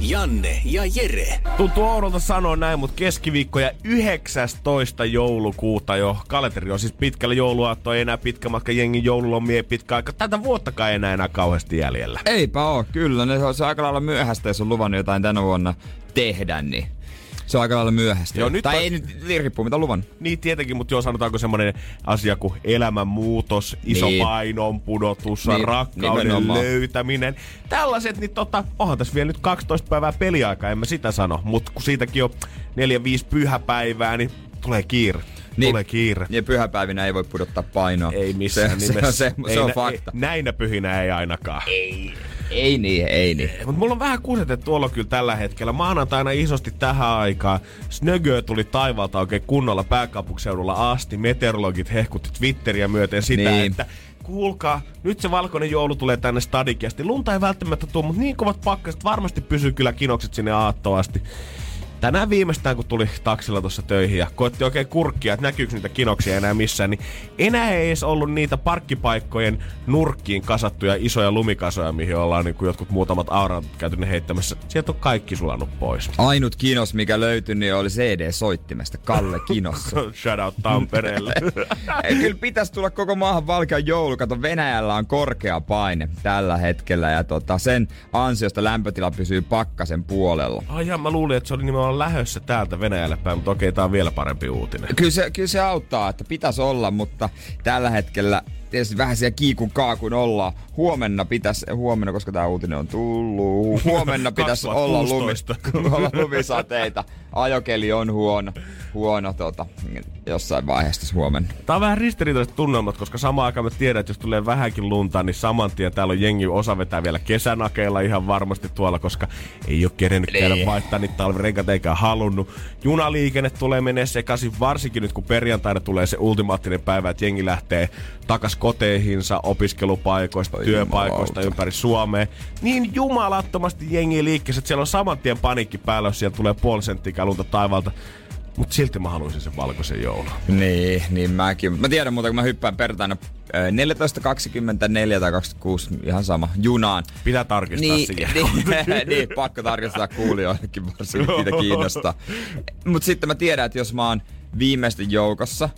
Janne ja Jere. Tuntuu oudolta sanoa näin, mutta keskiviikko ja 19. joulukuuta jo. Kalenteri on siis pitkällä jouluaatto, ei enää pitkä matka jengin joululomia pitkä aika. Tätä vuottakaan ei enää enää kauheasti jäljellä. Eipä oo, kyllä. Ne on, se on aika lailla myöhäistä, jos on luvannut jotain tänä vuonna tehdä, niin se on aika lailla myöhäistä. Joo, nyt tai on- ei nyt riippuu mitä luvan. Niin tietenkin, mutta joo, sanotaanko semmoinen asia kuin elämänmuutos, iso Niin. painon pudotus, Niin, rakkauden nimenomaan. löytäminen. Tällaiset, niin tota, onhan tässä vielä nyt 12 päivää peliaikaa, en mä sitä sano. Mutta kun siitäkin on 4-5 pyhäpäivää, niin tulee kiire. Niin. Tulee kiire. Ja pyhäpäivinä ei voi pudottaa painoa. Ei missään se, nimessä. Se, on, se, ei, se on fakta. Ei, näinä pyhinä ei ainakaan. Ei niin, ei niin. Mutta mulla on vähän kusetettu olo kyllä tällä hetkellä. Maanantaina isosti tähän aikaan. Snögö tuli taivaalta oikein kunnolla pääkaupunkiseudulla asti. Meteorologit hehkutti Twitteriä myöten sitä, Niin. että kuulkaa, nyt se valkoinen joulu tulee tänne stadikiasti. Lunta ei välttämättä tule, mutta niin kovat pakkaset varmasti pysyy kyllä kinokset sinne aattoon asti. Tänään viimeistään, kun tuli taksilla tuossa töihin ja koetti oikein kurkkia, että näkyykö niitä kinoksia enää missään, niin enää ei edes ollut niitä parkkipaikkojen nurkkiin kasattuja isoja lumikasoja, mihin ollaan niin kuin jotkut muutamat aurat käyty ne heittämässä. Sieltä on kaikki sulanut pois. Ainut kinos, mikä löytyi, niin oli CD-soittimesta Kalle Kinossa. Shout out Tampereelle. Ei, kyllä pitäisi tulla koko maahan valkean joulu. Kato, Venäjällä on korkea paine tällä hetkellä ja tota, sen ansiosta lämpötila pysyy pakkasen puolella. Ai ja mä luulin, että se oli nimenomaan lähössä täältä Venäjälle päin, mutta okei, tää on vielä parempi uutinen. Kyllä se, kyllä se auttaa, että pitäisi olla, mutta tällä hetkellä tietysti vähän siellä kiikun kaakun ollaan. Huomenna pitäisi, huomenna, koska tämä uutinen on tullut, huomenna pitäisi olla, lumi, 2016. olla lumisateita. Ajokeli on huono, huono tota, jossain vaiheessa huomenna. Tää on vähän ristiriitaiset tunnelmat, koska samaan aikaan mä tiedän, että jos tulee vähänkin lunta, niin saman tien täällä on jengi osa vetää vielä kesänakeilla ihan varmasti tuolla, koska ei ole kerennyt käydä Niin. vaihtaa niitä talvirenkat eikä halunnut. Junaliikenne tulee menee sekaisin, varsinkin nyt kun perjantaina tulee se ultimaattinen päivä, että jengi lähtee takas koteihinsa opiskelupaikoista, Oi työpaikoista jumalauta. ympäri Suomea. Niin jumalattomasti jengi liikkeessä, että siellä on saman tien paniikki päällä, jos siellä tulee puoli senttiä lunta taivalta. Mutta silti mä haluaisin sen valkoisen joulun. Niin, niin mäkin. Mä tiedän muuta, kun mä hyppään perjantaina äh, 14.24 tai 26, ihan sama, junaan. Pitää tarkistaa Niin, siihen. niin, niin, pakko tarkistaa kuulijoillekin varsinkin, niitä kiinnostaa. Mutta sitten mä tiedän, että jos mä oon viimeisten joukossa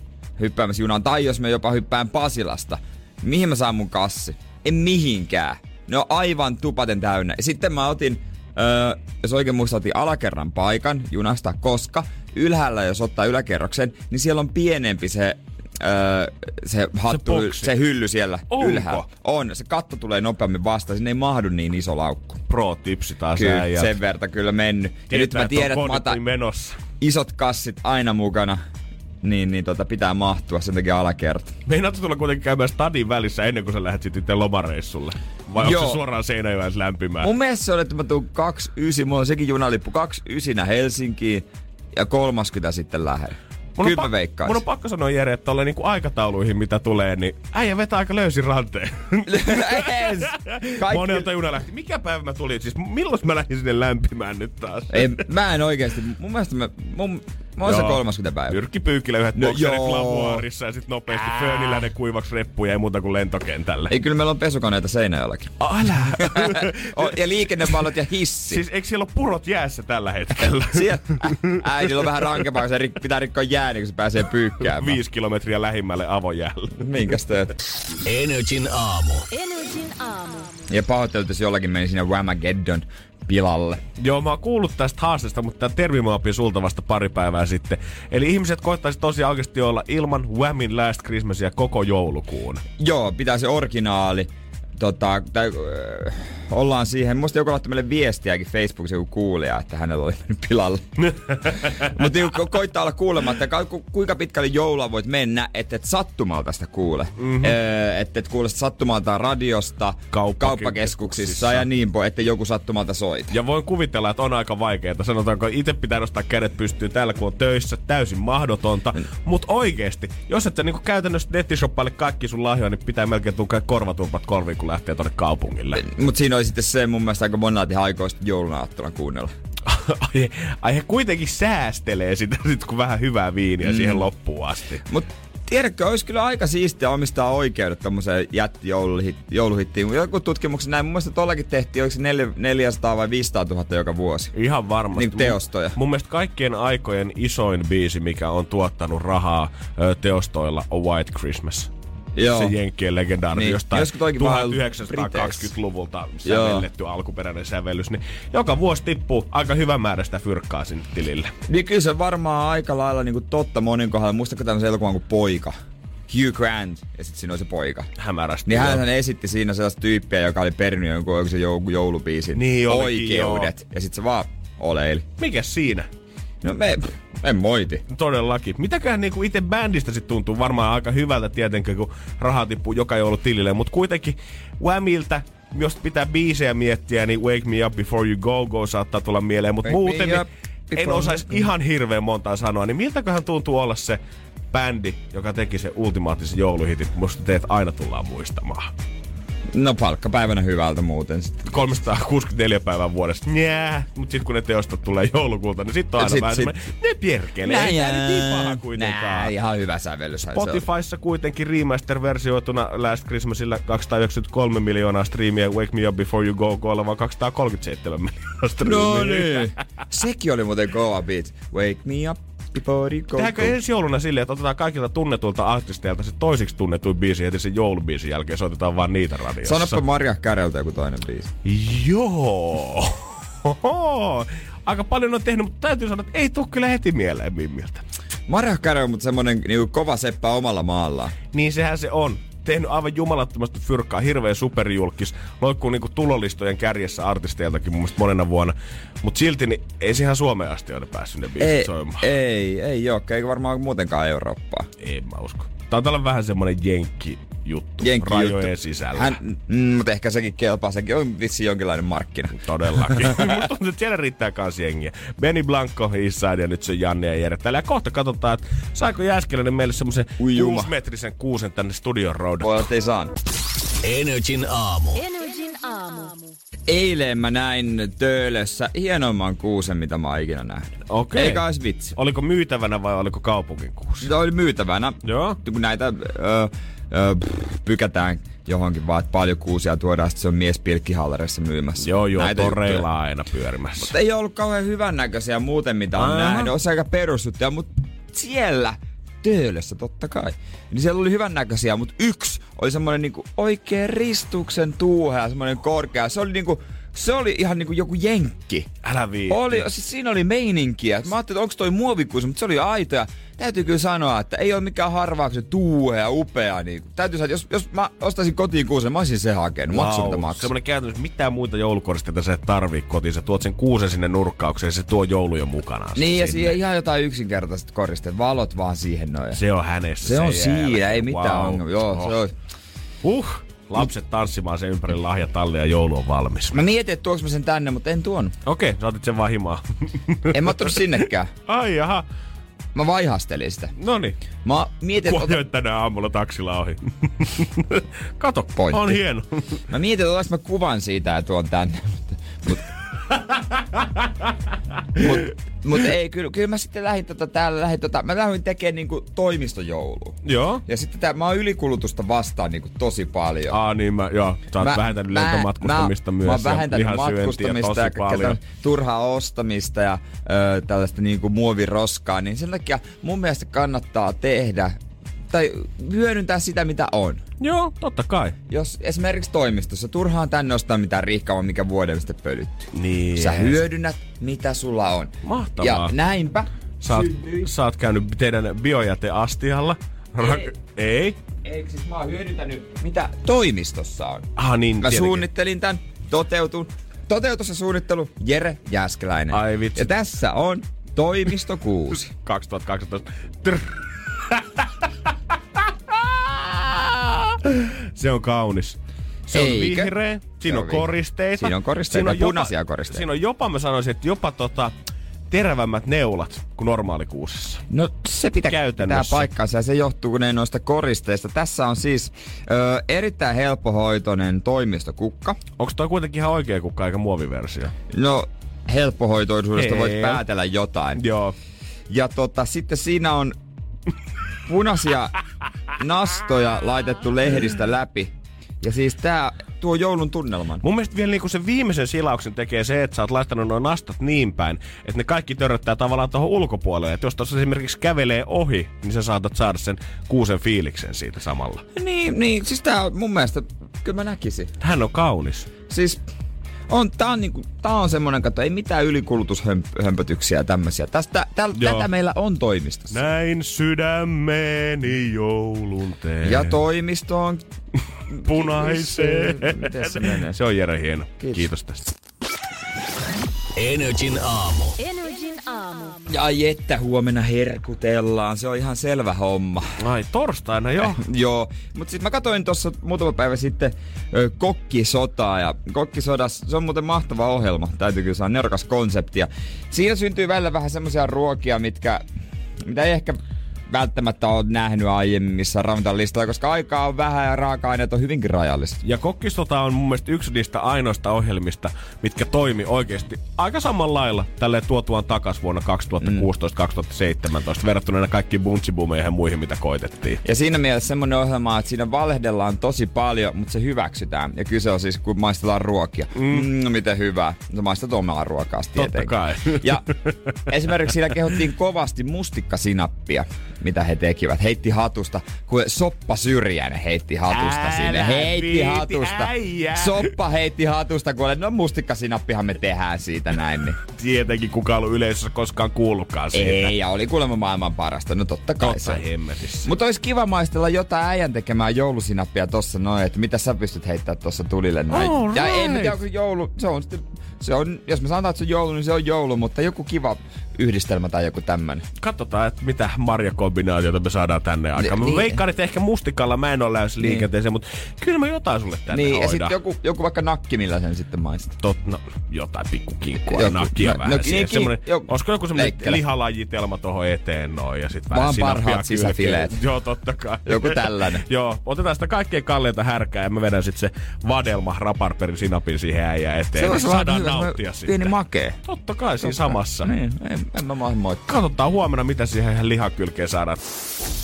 hyppäämässä junaan, tai jos mä jopa hyppään Pasilasta, mihin mä saan mun kassi? En mihinkään. Ne on aivan tupaten täynnä. Ja sitten mä otin, öö, jos oikein muistan, otin alakerran paikan junasta, koska ylhäällä, jos ottaa yläkerroksen, niin siellä on pienempi se Öö, se hattu, se, boksi. se hylly siellä Onko? ylhäällä. On, se katto tulee nopeammin vastaan, sinne ei mahdu niin iso laukku. Pro-tipsi taas Kyllä, äijältä. sen verta kyllä mennyt. Ja nyt Tietää, mä tiedän, että mä otan menossa. isot kassit aina mukana, niin, niin tota, pitää mahtua sen takia alakerta. Meinaatko tulla kuitenkin käymään stadin välissä ennen kuin sä lähdet sitten lomareissulle? Vai onko Joo. se suoraan Seinäjoelle lämpimään? Mun mielestä se oli, että mä tuun 29, mulla on sekin junalippu 29 Helsinkiin ja 30 sitten lähden. Mun on, Kyllä pa- mä veikkaisin. mun on pakko sanoa Jere, että tolle niinku aikatauluihin mitä tulee, niin äijä vetää aika löysin ranteen. Ees! Kaikki- Monelta juna lähti. Mikä päivä mä tulin? Siis milloin mä lähdin sinne lämpimään nyt taas? Ei, mä en oikeesti, mun mielestä mä, mun, mä oon se Joo. 30 päivää. Jyrkki Pyykkilä yhdet No bokserit lavuaarissa ja sit nopeasti föönillä ne kuivaksi reppuja ja muuta kuin lentokentälle. Ei, kyllä meillä on pesukoneita Seinäjoellakin. Älä! Ja liikennepallot ja hissi. siis eikö siellä ole purot jäässä tällä hetkellä? Siellä, äidillä on vähän rankempaa, kun se rik- pitää rikkoa jääni, kun se pääsee pyykkäämään. Viisi kilometriä lähimmälle avojäälle. Minkäs teet? Energin aamu. Energin aamu. Ja pahoittelut, jos jollakin meni sinne Whamageddon pilalle. Joo, mä oon kuullut tästä haasteesta, mutta tämä termi mä opin sulta vasta pari päivää sitten. Eli ihmiset koittaisi tosiaan oikeasti olla ilman Whamin Last Christmasia koko joulukuun. Joo, pitää se originaali. Tota, tai, äh, ollaan siihen, musta joku laittoi meille viestiäkin Facebookissa joku kuulija, että hänellä oli mennyt pilalle. Mutta niin, ko- koittaa olla kuulematta, ku- kuinka pitkälle joulua voit mennä, että et sattumalta sitä kuule. Mm-hmm. Öö, että et kuule sattumalta radiosta, Kauppake- kauppakeskuksissa ja niin pois, että joku sattumalta soita. Ja voin kuvitella, että on aika vaikeaa. Sanotaanko, itse pitää nostaa kädet pystyyn täällä, kun on töissä. Täysin mahdotonta. Mm. Mutta oikeesti, jos et sä niinku käytännössä nettishoppaille kaikki sun lahjoja, niin pitää melkein tukea korvaturpat korviin, kun lähtee tonne kaupungille. Mutta siinä oli sitten se mun mielestä aika monelta aikoista joulunaattona kuunnella. ai, ai he kuitenkin säästelee sitä sit, kun vähän hyvää viiniä mm. siihen loppuun asti. Mut tiedätkö, olisi kyllä aika siistiä omistaa oikeudet tommoseen jätti jouluhittiin. Joku tutkimuksen näin, mun mielestä tollakin tehtiin, oliko se 400 vai 500 000 joka vuosi. Ihan varmasti. Niin teostoja. Mun, mun mielestä kaikkien aikojen isoin biisi, mikä on tuottanut rahaa teostoilla, on White Christmas. Joo. Se Jenkkien legendaari niin. jostain 1920-luvulta sävelletty alkuperäinen sävellys. Niin joka vuosi tippuu aika hyvä määrä sitä fyrkkaa sinne tilille. Niin kyllä se varmaan aika lailla niin kuin totta monin kohdalla. Muistatko tämmöisen elokuvan kuin Poika? Hugh Grant, ja sitten siinä oli se poika. Hämärästi. Niin hän esitti siinä sellaista tyyppiä, joka oli perinyt jonkun se joulubiisin niin, oikeudet. Joo. Ja sitten se vaan oleili. Mikäs siinä? No me, en moiti. Todellakin. Mitäköhän niinku itse bändistä sit tuntuu varmaan aika hyvältä tietenkin, kun raha tippuu joka joulu tilille, mutta kuitenkin Whamiltä jos pitää biisejä miettiä, niin Wake Me Up Before You Go Go saattaa tulla mieleen, mutta muuten niin en osaisi ihan hirveän montaa sanoa, niin miltäköhän tuntuu olla se bändi, joka teki se ultimaattisen jouluhitit, musta teet aina tullaan muistamaan. No palkkapäivänä hyvältä muuten sitten. 364 päivän vuodesta. Njää. Mut sit kun ne teostot tulee joulukuulta, niin sit on aina sit, vähän sit, ne perkele. Nää, ei niin paha kuitenkaan. Nää, ihan hyvä sävellys. Spotifyssa kuitenkin remaster-versioituna Last Christmasilla 293 miljoonaa striimiä, Wake Me Up Before You Go Go vaan 237 miljoonaa striimiä. No niin. Sekin oli muuten kova beat. Wake Me Up Tehdäänkö ensi jouluna silleen, että otetaan kaikilta tunnetulta artisteilta se toisiksi tunnetuin biisi heti sen joulubiisin jälkeen, soitetaan vaan niitä radiossa. Sanoppa Maria Käreltä joku toinen biisi. Joo. Aika paljon on tehnyt, mutta täytyy sanoa, että ei tule kyllä heti mieleen Mimmiltä. Maria Kärel on mutta semmonen niinku kova seppä omalla maallaan. Niin sehän se on tehnyt aivan jumalattomasti fyrkkaa, hirveä superjulkis, loikkuu niinku tulolistojen kärjessä artisteiltakin mun mielestä monena vuonna. Mutta silti niin ei se ihan Suomeen asti ole päässyt ne biisit ei, soimaan. Ei, ei ole, eikä varmaan muutenkaan Eurooppaa. Ei mä usko. Taitaa olla vähän semmonen jenkki juttu Jenkki rajojen juttu. sisällä. Hän, mm, mutta ehkä sekin kelpaa, sekin on vitsi jonkinlainen markkina. Todellakin. mutta nyt siellä riittää kans jengiä. Benny Blanco, Inside ja nyt se Janne ja Jere täällä. Ja kohta katsotaan, että saiko Jääskeläinen meille semmoisen kuusmetrisen kuusen tänne studion roudan. Voi ei saanut. Energin aamu. Energin aamu. Eilen mä näin Töölössä hienoimman kuusen, mitä mä oon ikinä nähnyt. Okei. Eikä olisi vitsi. Oliko myytävänä vai oliko kaupungin kuusi? Se oli myytävänä. Joo. Kun näitä ö, ö, pykätään johonkin vaan, että paljon kuusia tuodaan, sitten se on mies pilkkihallereissa myymässä. Joo, joo, Näitä toreilla aina pyörimässä. Mutta ei ollut kauhean hyvännäköisiä muuten, mitä on Aha. nähnyt. Olisi aika perustettuja, mutta siellä Töölössä totta kai. Niin siellä oli hyvännäköisiä, mutta yksi oli semmoinen niinku oikein ristuksen tuuhea, semmoinen korkea. Se oli niinku, se oli ihan niinku joku jenkki. Älä viitti. Oli, siis siinä oli meininkiä. Mä ajattelin, että onko toi muovikuusi, mutta se oli aito. Täytyy kyllä sanoa, että ei ole mikään harvauksen tuuhe ja upea. Niin, täytyy sanoa, jos, jos mä ostaisin kotiin kuusen, mä olisin se hakenut. Wow. Maksu mitä maksaa. Semmoinen käytännössä, mitään muita joulukoristeita sä et tarvii kotiin. Sä tuot sen kuusen sinne nurkkaukseen ja se tuo joulu jo mukana. Niin ja siihen ihan jotain yksinkertaiset koristeet. Valot vaan siihen noin. Se on hänessä. Se, se on siinä, ei mitään wow. ongelmaa. Joo, oh. se on. Uh, lapset tanssimaan sen ympäri lahjatalli ja joulu on valmis. Mä mietin, että tuoks mä sen tänne, mutta en tuon. Okei, okay, sä otit sen vaan himaa. en mä ottanut sinnekään. Ai jaha. Mä vaihastelin sitä. Noni. Mä mietin, että... Ota... tänään aamulla taksilla ohi. Kato, Pointti. on hieno. mä mietin, että mä kuvan siitä ja tuon tänne. Mut, mut, mut ei, kyllä, kyllä mä sitten lähdin tota, täällä, lähdin tota, mä lähdin tekemään niinku toimistojoulua. Joo. Ja sitten tää, mä oon ylikulutusta vastaan niinku tosi paljon. Aa niin mä, joo. Sä oot mä, vähentänyt lentomatkustamista mä, myös. Mä oon vähentänyt matkustamista ja, ja turhaa ostamista ja ö, tällaista niinku muoviroskaa. Niin sen takia mun mielestä kannattaa tehdä tai hyödyntää sitä, mitä on. Joo, totta kai. Jos esimerkiksi toimistossa turhaan tänne ostaa mitään riikkaamaan, mikä vuoden sitten pölyttyy. Niin. Sä hyödynnät, mitä sulla on. Mahtavaa. Ja näinpä Sä oot, sä oot käynyt teidän biojäteastialla. Ei. Ei? Eikö siis mä oon hyödyntänyt, mitä toimistossa on. Ah niin, Mä tietenkin. suunnittelin tän, toteutun. Toteutus ja suunnittelu, Jere Jäskeläinen. Ai vitsi. Ja tässä on toimisto 6. 2012. Se on kaunis. Se Eikö? on vihreä, siinä on, on koristeita. Siinä on koristeita, siinä on jopa, punaisia koristeita. Siinä on jopa, mä sanoisin, että jopa tota, terävämmät neulat kuin normaalikuusessa. No se pitää pitää paikkansa ja se johtuu ne noista koristeista. Tässä on siis ö, erittäin helppohoitoinen toimistokukka. Onko toi kuitenkin ihan oikea kukka eikä muoviversio? No helppohoitoisuudesta Ei. voit päätellä jotain. Joo. Ja tota, sitten siinä on punaisia nastoja laitettu lehdistä läpi. Ja siis tää tuo joulun tunnelman. Mun mielestä vielä niinku sen viimeisen silauksen tekee se, että sä oot laittanut nuo nastat niin päin, että ne kaikki törröttää tavallaan tuohon ulkopuolelle. Että jos tuossa esimerkiksi kävelee ohi, niin sä saatat saada sen kuusen fiiliksen siitä samalla. Niin, niin, siis tää on mun mielestä, kyllä mä näkisin. Hän on kaunis. Siis on, tää on, niinku, tää on semmonen, että ei mitään ylikulutushömpötyksiä ja tämmösiä. Tästä, täl, Joo. tätä meillä on toimistossa. Näin sydämeni joulun teen. Ja toimisto on... punaiseen. Miten se menee? Se on Jere hieno. Kiitos. Kiitos tästä. Energin aamu. Energin Ja että huomenna herkutellaan, se on ihan selvä homma. Ai, torstaina jo. Joo, mutta siis mä katsoin tuossa muutama päivä sitten ö, Kokkisotaa ja Kokkisodas, se on muuten mahtava ohjelma, täytyy kyllä sanoa, nerokas konsepti. Ja siinä syntyy välillä vähän semmoisia ruokia, mitkä, mitä ei ehkä välttämättä ole nähnyt aiemmissa ravintolalistoilla, koska aikaa on vähän ja raaka-aineet on hyvinkin rajalliset. Ja Kokkistota on mun mielestä yksi niistä ainoista ohjelmista, mitkä toimi oikeasti aika samalla lailla tälleen tuotuaan takas vuonna 2016-2017 verrattuna aina kaikkiin bunchibumeihin ja muihin, mitä koitettiin. Ja siinä mielessä semmoinen ohjelma, että siinä valehdellaan tosi paljon, mutta se hyväksytään. Ja kyse on siis, kun maistellaan ruokia. Mm. Mm, miten hyvää. No maistat omalla ruokaa tietenkin. kai. Ja esimerkiksi siinä kehottiin kovasti mustikkasinappia, mitä he tekivät. Heitti hatusta, kun Soppa Syrjäinen heitti hatusta Älä sinne. Heitti viiti, hatusta. äijä. Soppa heitti hatusta, kun no mustikkasinappihan me tehdään siitä näin. Niin. Tietenkin kukaan ollut yleisössä koskaan kuullutkaan siitä. Ei, ja oli kuulemma maailman parasta. No totta kai Totta se. hemmetissä. Mutta olisi kiva maistella jotain äijän tekemää joulusinappia tossa noin, että mitä sä pystyt heittämään tossa tulille noin. All Ja ei right. mitään, kun joulu, se on sitten, se on, jos me sanotaan, että se on joulu, niin se on joulu, mutta joku kiva yhdistelmä tai joku tämmönen. Katsotaan, että mitä marjakombinaatiota me saadaan tänne aikaan. Mä niin. veikkaan, että ehkä mustikalla mä en ole lähes liikenteeseen, mutta kyllä mä jotain sulle tänne Niin, ja hoidan. sitten joku, joku vaikka nakki, millä sen sitten maistaa. Tot, no, jotain pikkukinkkua Joku- nakkia no- vähän no, no, siihen. niin, semmonen, joku- olisiko joku semmonen leikkele. lihalajitelma tohon eteen noin ja sit Vaan vähän parhaat sinappia sisäfileet. Joo, totta kai. Joku tällainen. Joo, otetaan sitä kaikkein kalleinta härkää ja mä vedän sit se vadelma raparperin sinapin siihen äijään eteen. olisi niin saadaan nauttia siitä. Pieni makee. Totta kai siinä samassa. Niin, en mä maa moittaa. Katsotaan huomenna, mitä siihen lihakylkeen saadaan.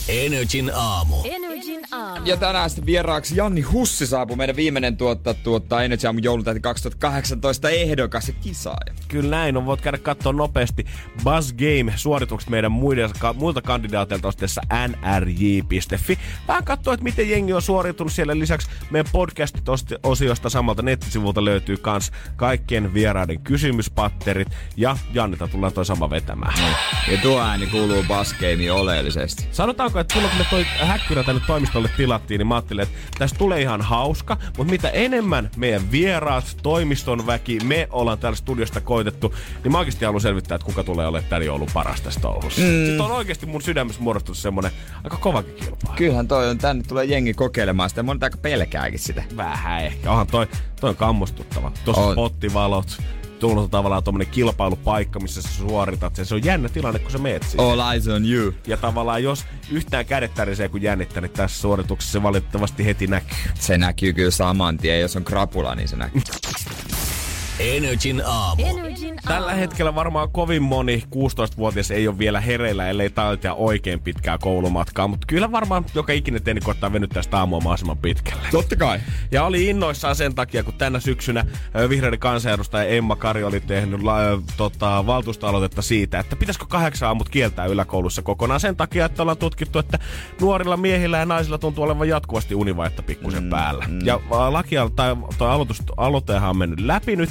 Energin aamu. Energin aamu. Ja tänään sitten vieraaksi Janni Hussi saapuu meidän viimeinen tuottaa tuottaa Energy Aamun joulutähti 2018 ehdokas ja kisaaja. Kyllä näin on. Voit käydä katsoa nopeasti Buzz Game-suoritukset meidän muiden, ka, muilta kandidaateilta osoitteessa nrj.fi. Vähän katsoa, että miten jengi on suoriutunut siellä. Lisäksi meidän podcastit-osiosta samalta nettisivulta löytyy kans kaikkien vieraiden kysymyspatterit. Ja Jannita tullaan toi sama vetämään. Ja tuo ääni kuuluu Bass Gameen oleellisesti. Sanotaanko, että silloin kun me toi häkkyrä tänne toimistolle tilattiin, niin mä ajattelin, että tästä tulee ihan hauska, mutta mitä enemmän meidän vieraat, toimiston väki, me ollaan täällä studiosta koitettu, niin mä oikeasti haluan selvittää, että kuka tulee olemaan tämän joulun paras tässä touhussa. Mm. Sitten on oikeasti mun sydämessä muodostunut semmonen aika kovakin kilpailu. Kyllähän toi on, tänne tulee jengi kokeilemaan sitä, monet aika pelkääkin sitä. Vähän ehkä. Onhan toi, toi on kammostuttava. Tuossa On. on. pottivalot, tullut tavallaan tommonen kilpailupaikka, missä sä suoritat sen. Se on jännä tilanne, kun sä meet siihen. All eyes on you. Ja tavallaan jos yhtään kädet tärisee kun jännittää, niin tässä suorituksessa se valitettavasti heti näkyy. Se näkyy kyllä saman tien, jos on krapula, niin se näkyy. Energin aamu. Energin Tällä aamu. hetkellä varmaan kovin moni 16-vuotias ei ole vielä hereillä, ellei taltia oikein pitkää koulumatkaa, mutta kyllä varmaan joka ikinen teini koittaa venyttää sitä aamua mahdollisimman pitkälle. Totta kai. Ja oli innoissaan sen takia, kun tänä syksynä vihreiden kansanedustaja Emma Kari oli tehnyt la, tota, valtuustoaloitetta siitä, että pitäisikö kahdeksan aamut kieltää yläkoulussa kokonaan sen takia, että ollaan tutkittu, että nuorilla miehillä ja naisilla tuntuu olevan jatkuvasti univaihetta pikkusen mm, päällä. Mm. Ja lakia tai toi aloitus, aloitehan on mennyt läpi nyt,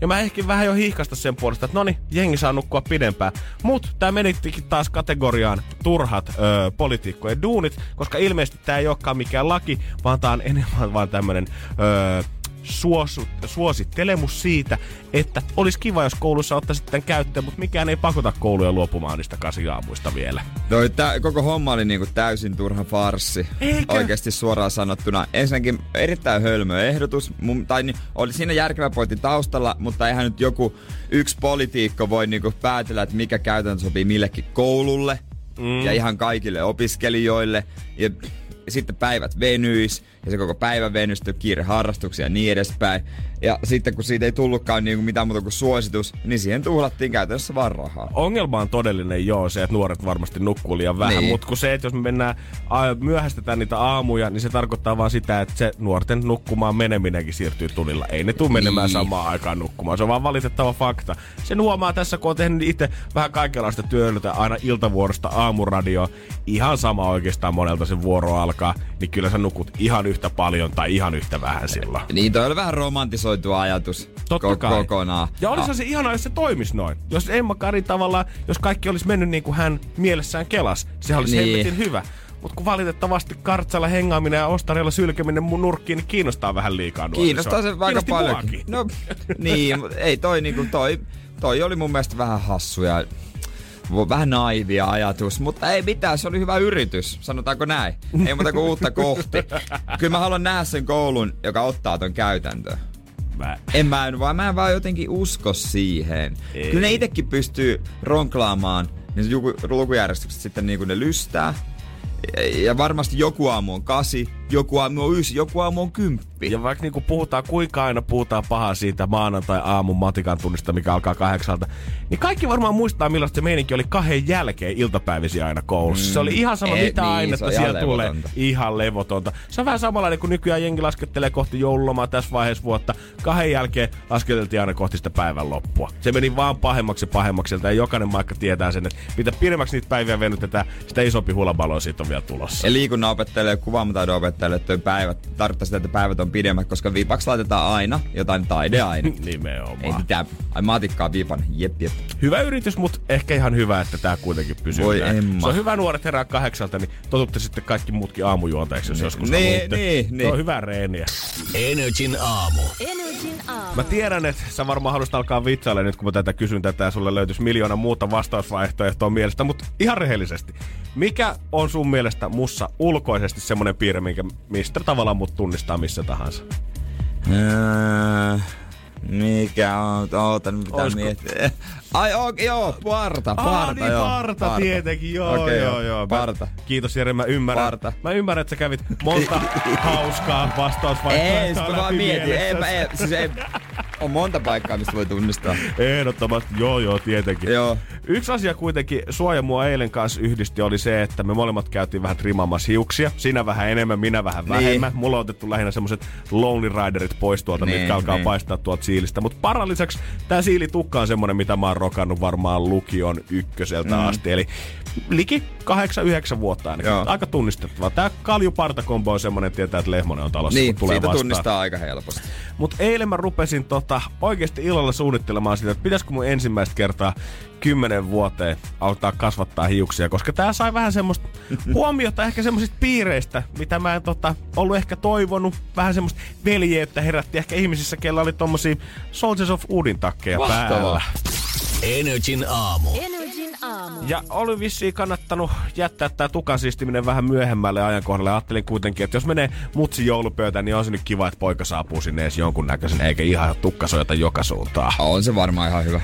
ja mä ehkä vähän jo hiihkasta sen puolesta, että no niin, jengi saa nukkua pidempään. Mut tää menittikin taas kategoriaan turhat ö, poliitikkojen duunit, koska ilmeisesti tää ei olekaan mikään laki, vaan tää on enemmän vaan tämmönen ö, suosu, suosittelemus siitä, että olisi kiva, jos koulussa ottaisi tämän käyttöön, mutta mikään ei pakota kouluja luopumaan niistä kasiaamuista vielä. No, tää, koko homma oli niinku täysin turha farssi. Eikä? Oikeasti suoraan sanottuna. Ensinnäkin erittäin hölmö ehdotus. Mun, tai niin, oli siinä järkevä pointti taustalla, mutta eihän nyt joku yksi politiikko voi niinku päätellä, että mikä käytäntö sopii millekin koululle. Mm. Ja ihan kaikille opiskelijoille. Ja sitten päivät venyis, ja se koko päivä venyis, kiire harrastuksia ja niin edespäin. Ja sitten kun siitä ei tullutkaan niin kuin mitään muuta kuin suositus, niin siihen tuhlattiin käytännössä vaan rahaa. Ongelma on todellinen joo se, että nuoret varmasti nukkuu liian vähän, Niin. mutta kun se, että jos me mennään myöhästetään niitä aamuja, niin se tarkoittaa vaan sitä, että se nuorten nukkumaan meneminenkin siirtyy tunnilla. Ei ne tule menemään Niin. samaan aikaan nukkumaan. Se on vaan valitettava fakta. Sen huomaa tässä, kun on tehnyt itse vähän kaikenlaista työtä aina iltavuorosta aamuradio. Ihan sama oikeastaan monelta se vuoro alkaa, niin kyllä sä nukut ihan yhtä paljon tai ihan yhtä vähän silloin. Niin toi oli vähän romantisoitu ajatus Totta ko- kai. kokonaan. Ja olisi se ihanaa, jos se toimisi noin. Jos Emma Kari tavallaan, jos kaikki olisi mennyt niin kuin hän mielessään kelas, sehän olisi Niin. helvetin hyvä. Mutta kun valitettavasti kartsalla hengaaminen ja ostareilla sylkeminen mun nurkkiin, niin kiinnostaa vähän liikaa nuorisoa. Kiinnostaa se aika paljon. muakin. No niin, ei toi niinku toi, toi oli mun mielestä vähän hassu ja vähän naivia ajatus, mutta ei mitään, se oli hyvä yritys, sanotaanko näin. Ei muuta kuin uutta kohti. Kyllä mä haluan nähdä sen koulun, joka ottaa ton käytäntöön. Mä, En mä, en vaan, mä en vaan jotenkin usko siihen. Ei. Kyllä ne itekin pystyy ronklaamaan niin se luku- lukujärjestykset sitten niin kuin ne lystää. Ja varmasti joku aamu on kasi, joku aamu on ysi, joku aamu on kymppi. ja vaikka niinku puhutaan, kuinka aina puhutaan pahaa siitä maanantai-aamun matikan tunnista, mikä alkaa kahdeksalta, niin kaikki varmaan muistaa, millaista se meininki oli kahden jälkeen iltapäivisiä aina koulussa. Mm. Se oli ihan sama, Ei, mitä niin, ainetta ihan siellä tulee. levotonta. Ihan levotonta. Se on vähän samanlainen kuin nykyään jengi laskettelee kohti joululomaa tässä vaiheessa vuotta. Kahden jälkeen lasketeltiin aina kohti sitä päivän loppua. Se meni vaan pahemmaksi ja pahemmaksi. Ja jokainen maikka tietää sen, että mitä pidemmäksi niitä päiviä venytetään, sitä isompi hulabalo siitä on vielä tulossa. Ja liikunnan opettajalle ja kuvaamataidon opettajalle toi päivät, tarkoittaa sitä, että päivät on pidemmät, koska viipaksi laitetaan aina jotain taideaine. Nimenomaan. Ei mitään, ai matikkaa viipan, jep jep. Hyvä yritys, mutta ehkä ihan hyvä, että tämä kuitenkin pysyy. Voi. Emma. Se on hyvä nuoret herää kahdeksalta, niin totutte sitten kaikki muutkin aamujuonteeksi, jos joskus niin, haluatte. niin, Se niin. on hyvä reeniä. Energin aamu. Energin aamu. Mä tiedän, että sä varmaan haluaisit alkaa vitsailla nyt, kun mä tätä kysyn tätä ja sulle löytyisi miljoona muuta vastausvaihtoehtoa mielestä, mutta ihan rehellisesti. Mikä on sun mielestä mussa ulkoisesti semmonen piirre, minkä, mistä tavallaan mut tunnistaa missä tahansa? Öö, mikä on? Oota, nyt pitää Olisiko- miettiä. Ai okay, joo, parta, parta, Aa, niin joo. parta, tietenkin, joo, Okei, joo, joo. Mä- Parta. Kiitos Jere, mä ymmärrän. Parta. Mä ymmärrän, että sä kävit monta hauskaa vastausvaihtoehtoa Ei, mä vaan mietin. Ei, mä, ei, siis ei, on monta paikkaa, mistä voi tunnistaa. Ehdottomasti, joo joo, tietenkin. Joo. Yksi asia kuitenkin suoja mua eilen kanssa yhdisti oli se, että me molemmat käytiin vähän trimaamassa hiuksia. Sinä vähän enemmän, minä vähän Niin. vähemmän. Mulla on otettu lähinnä semmoset Lonely Riderit pois tuolta, Niin, mitkä alkaa niin. paistaa tuolta siilistä. Mutta paran lisäksi tää siilitukka on semmonen, mitä mä oon rokannut varmaan lukion ykköseltä mm. asti. Eli liki 8-9 vuotta ainakin. Joo. Aika tunnistettavaa. Tää kaljupartakombo on semmonen, tietää, että Lehmonen on talossa, Niin, kun tulee siitä vastaan. tunnistaa aika helposti. Mutta eilen mä rupesin tota, oikeasti illalla suunnittelemaan sitä, että pitäisikö mun ensimmäistä kertaa kymmenen vuoteen auttaa kasvattaa hiuksia, koska tää sai vähän semmoista huomiota ehkä semmoisista piireistä, mitä mä en tota, ollut ehkä toivonut. Vähän semmoista veljeyttä herätti ehkä ihmisissä, kellä oli tommosia Soldiers of Woodin takkeja päällä. Energin aamu. Energin aamu. Ja oli vissiin kannattanut jättää tää tukan siistiminen vähän myöhemmälle ajankohdalle. Ajattelin kuitenkin, että jos menee mutsi joulupöytään, niin on se nyt kiva, että poika saapuu sinne edes jonkunnäköisen, eikä ihan tukkasojata joka suuntaan. On se varmaan ihan hyvä.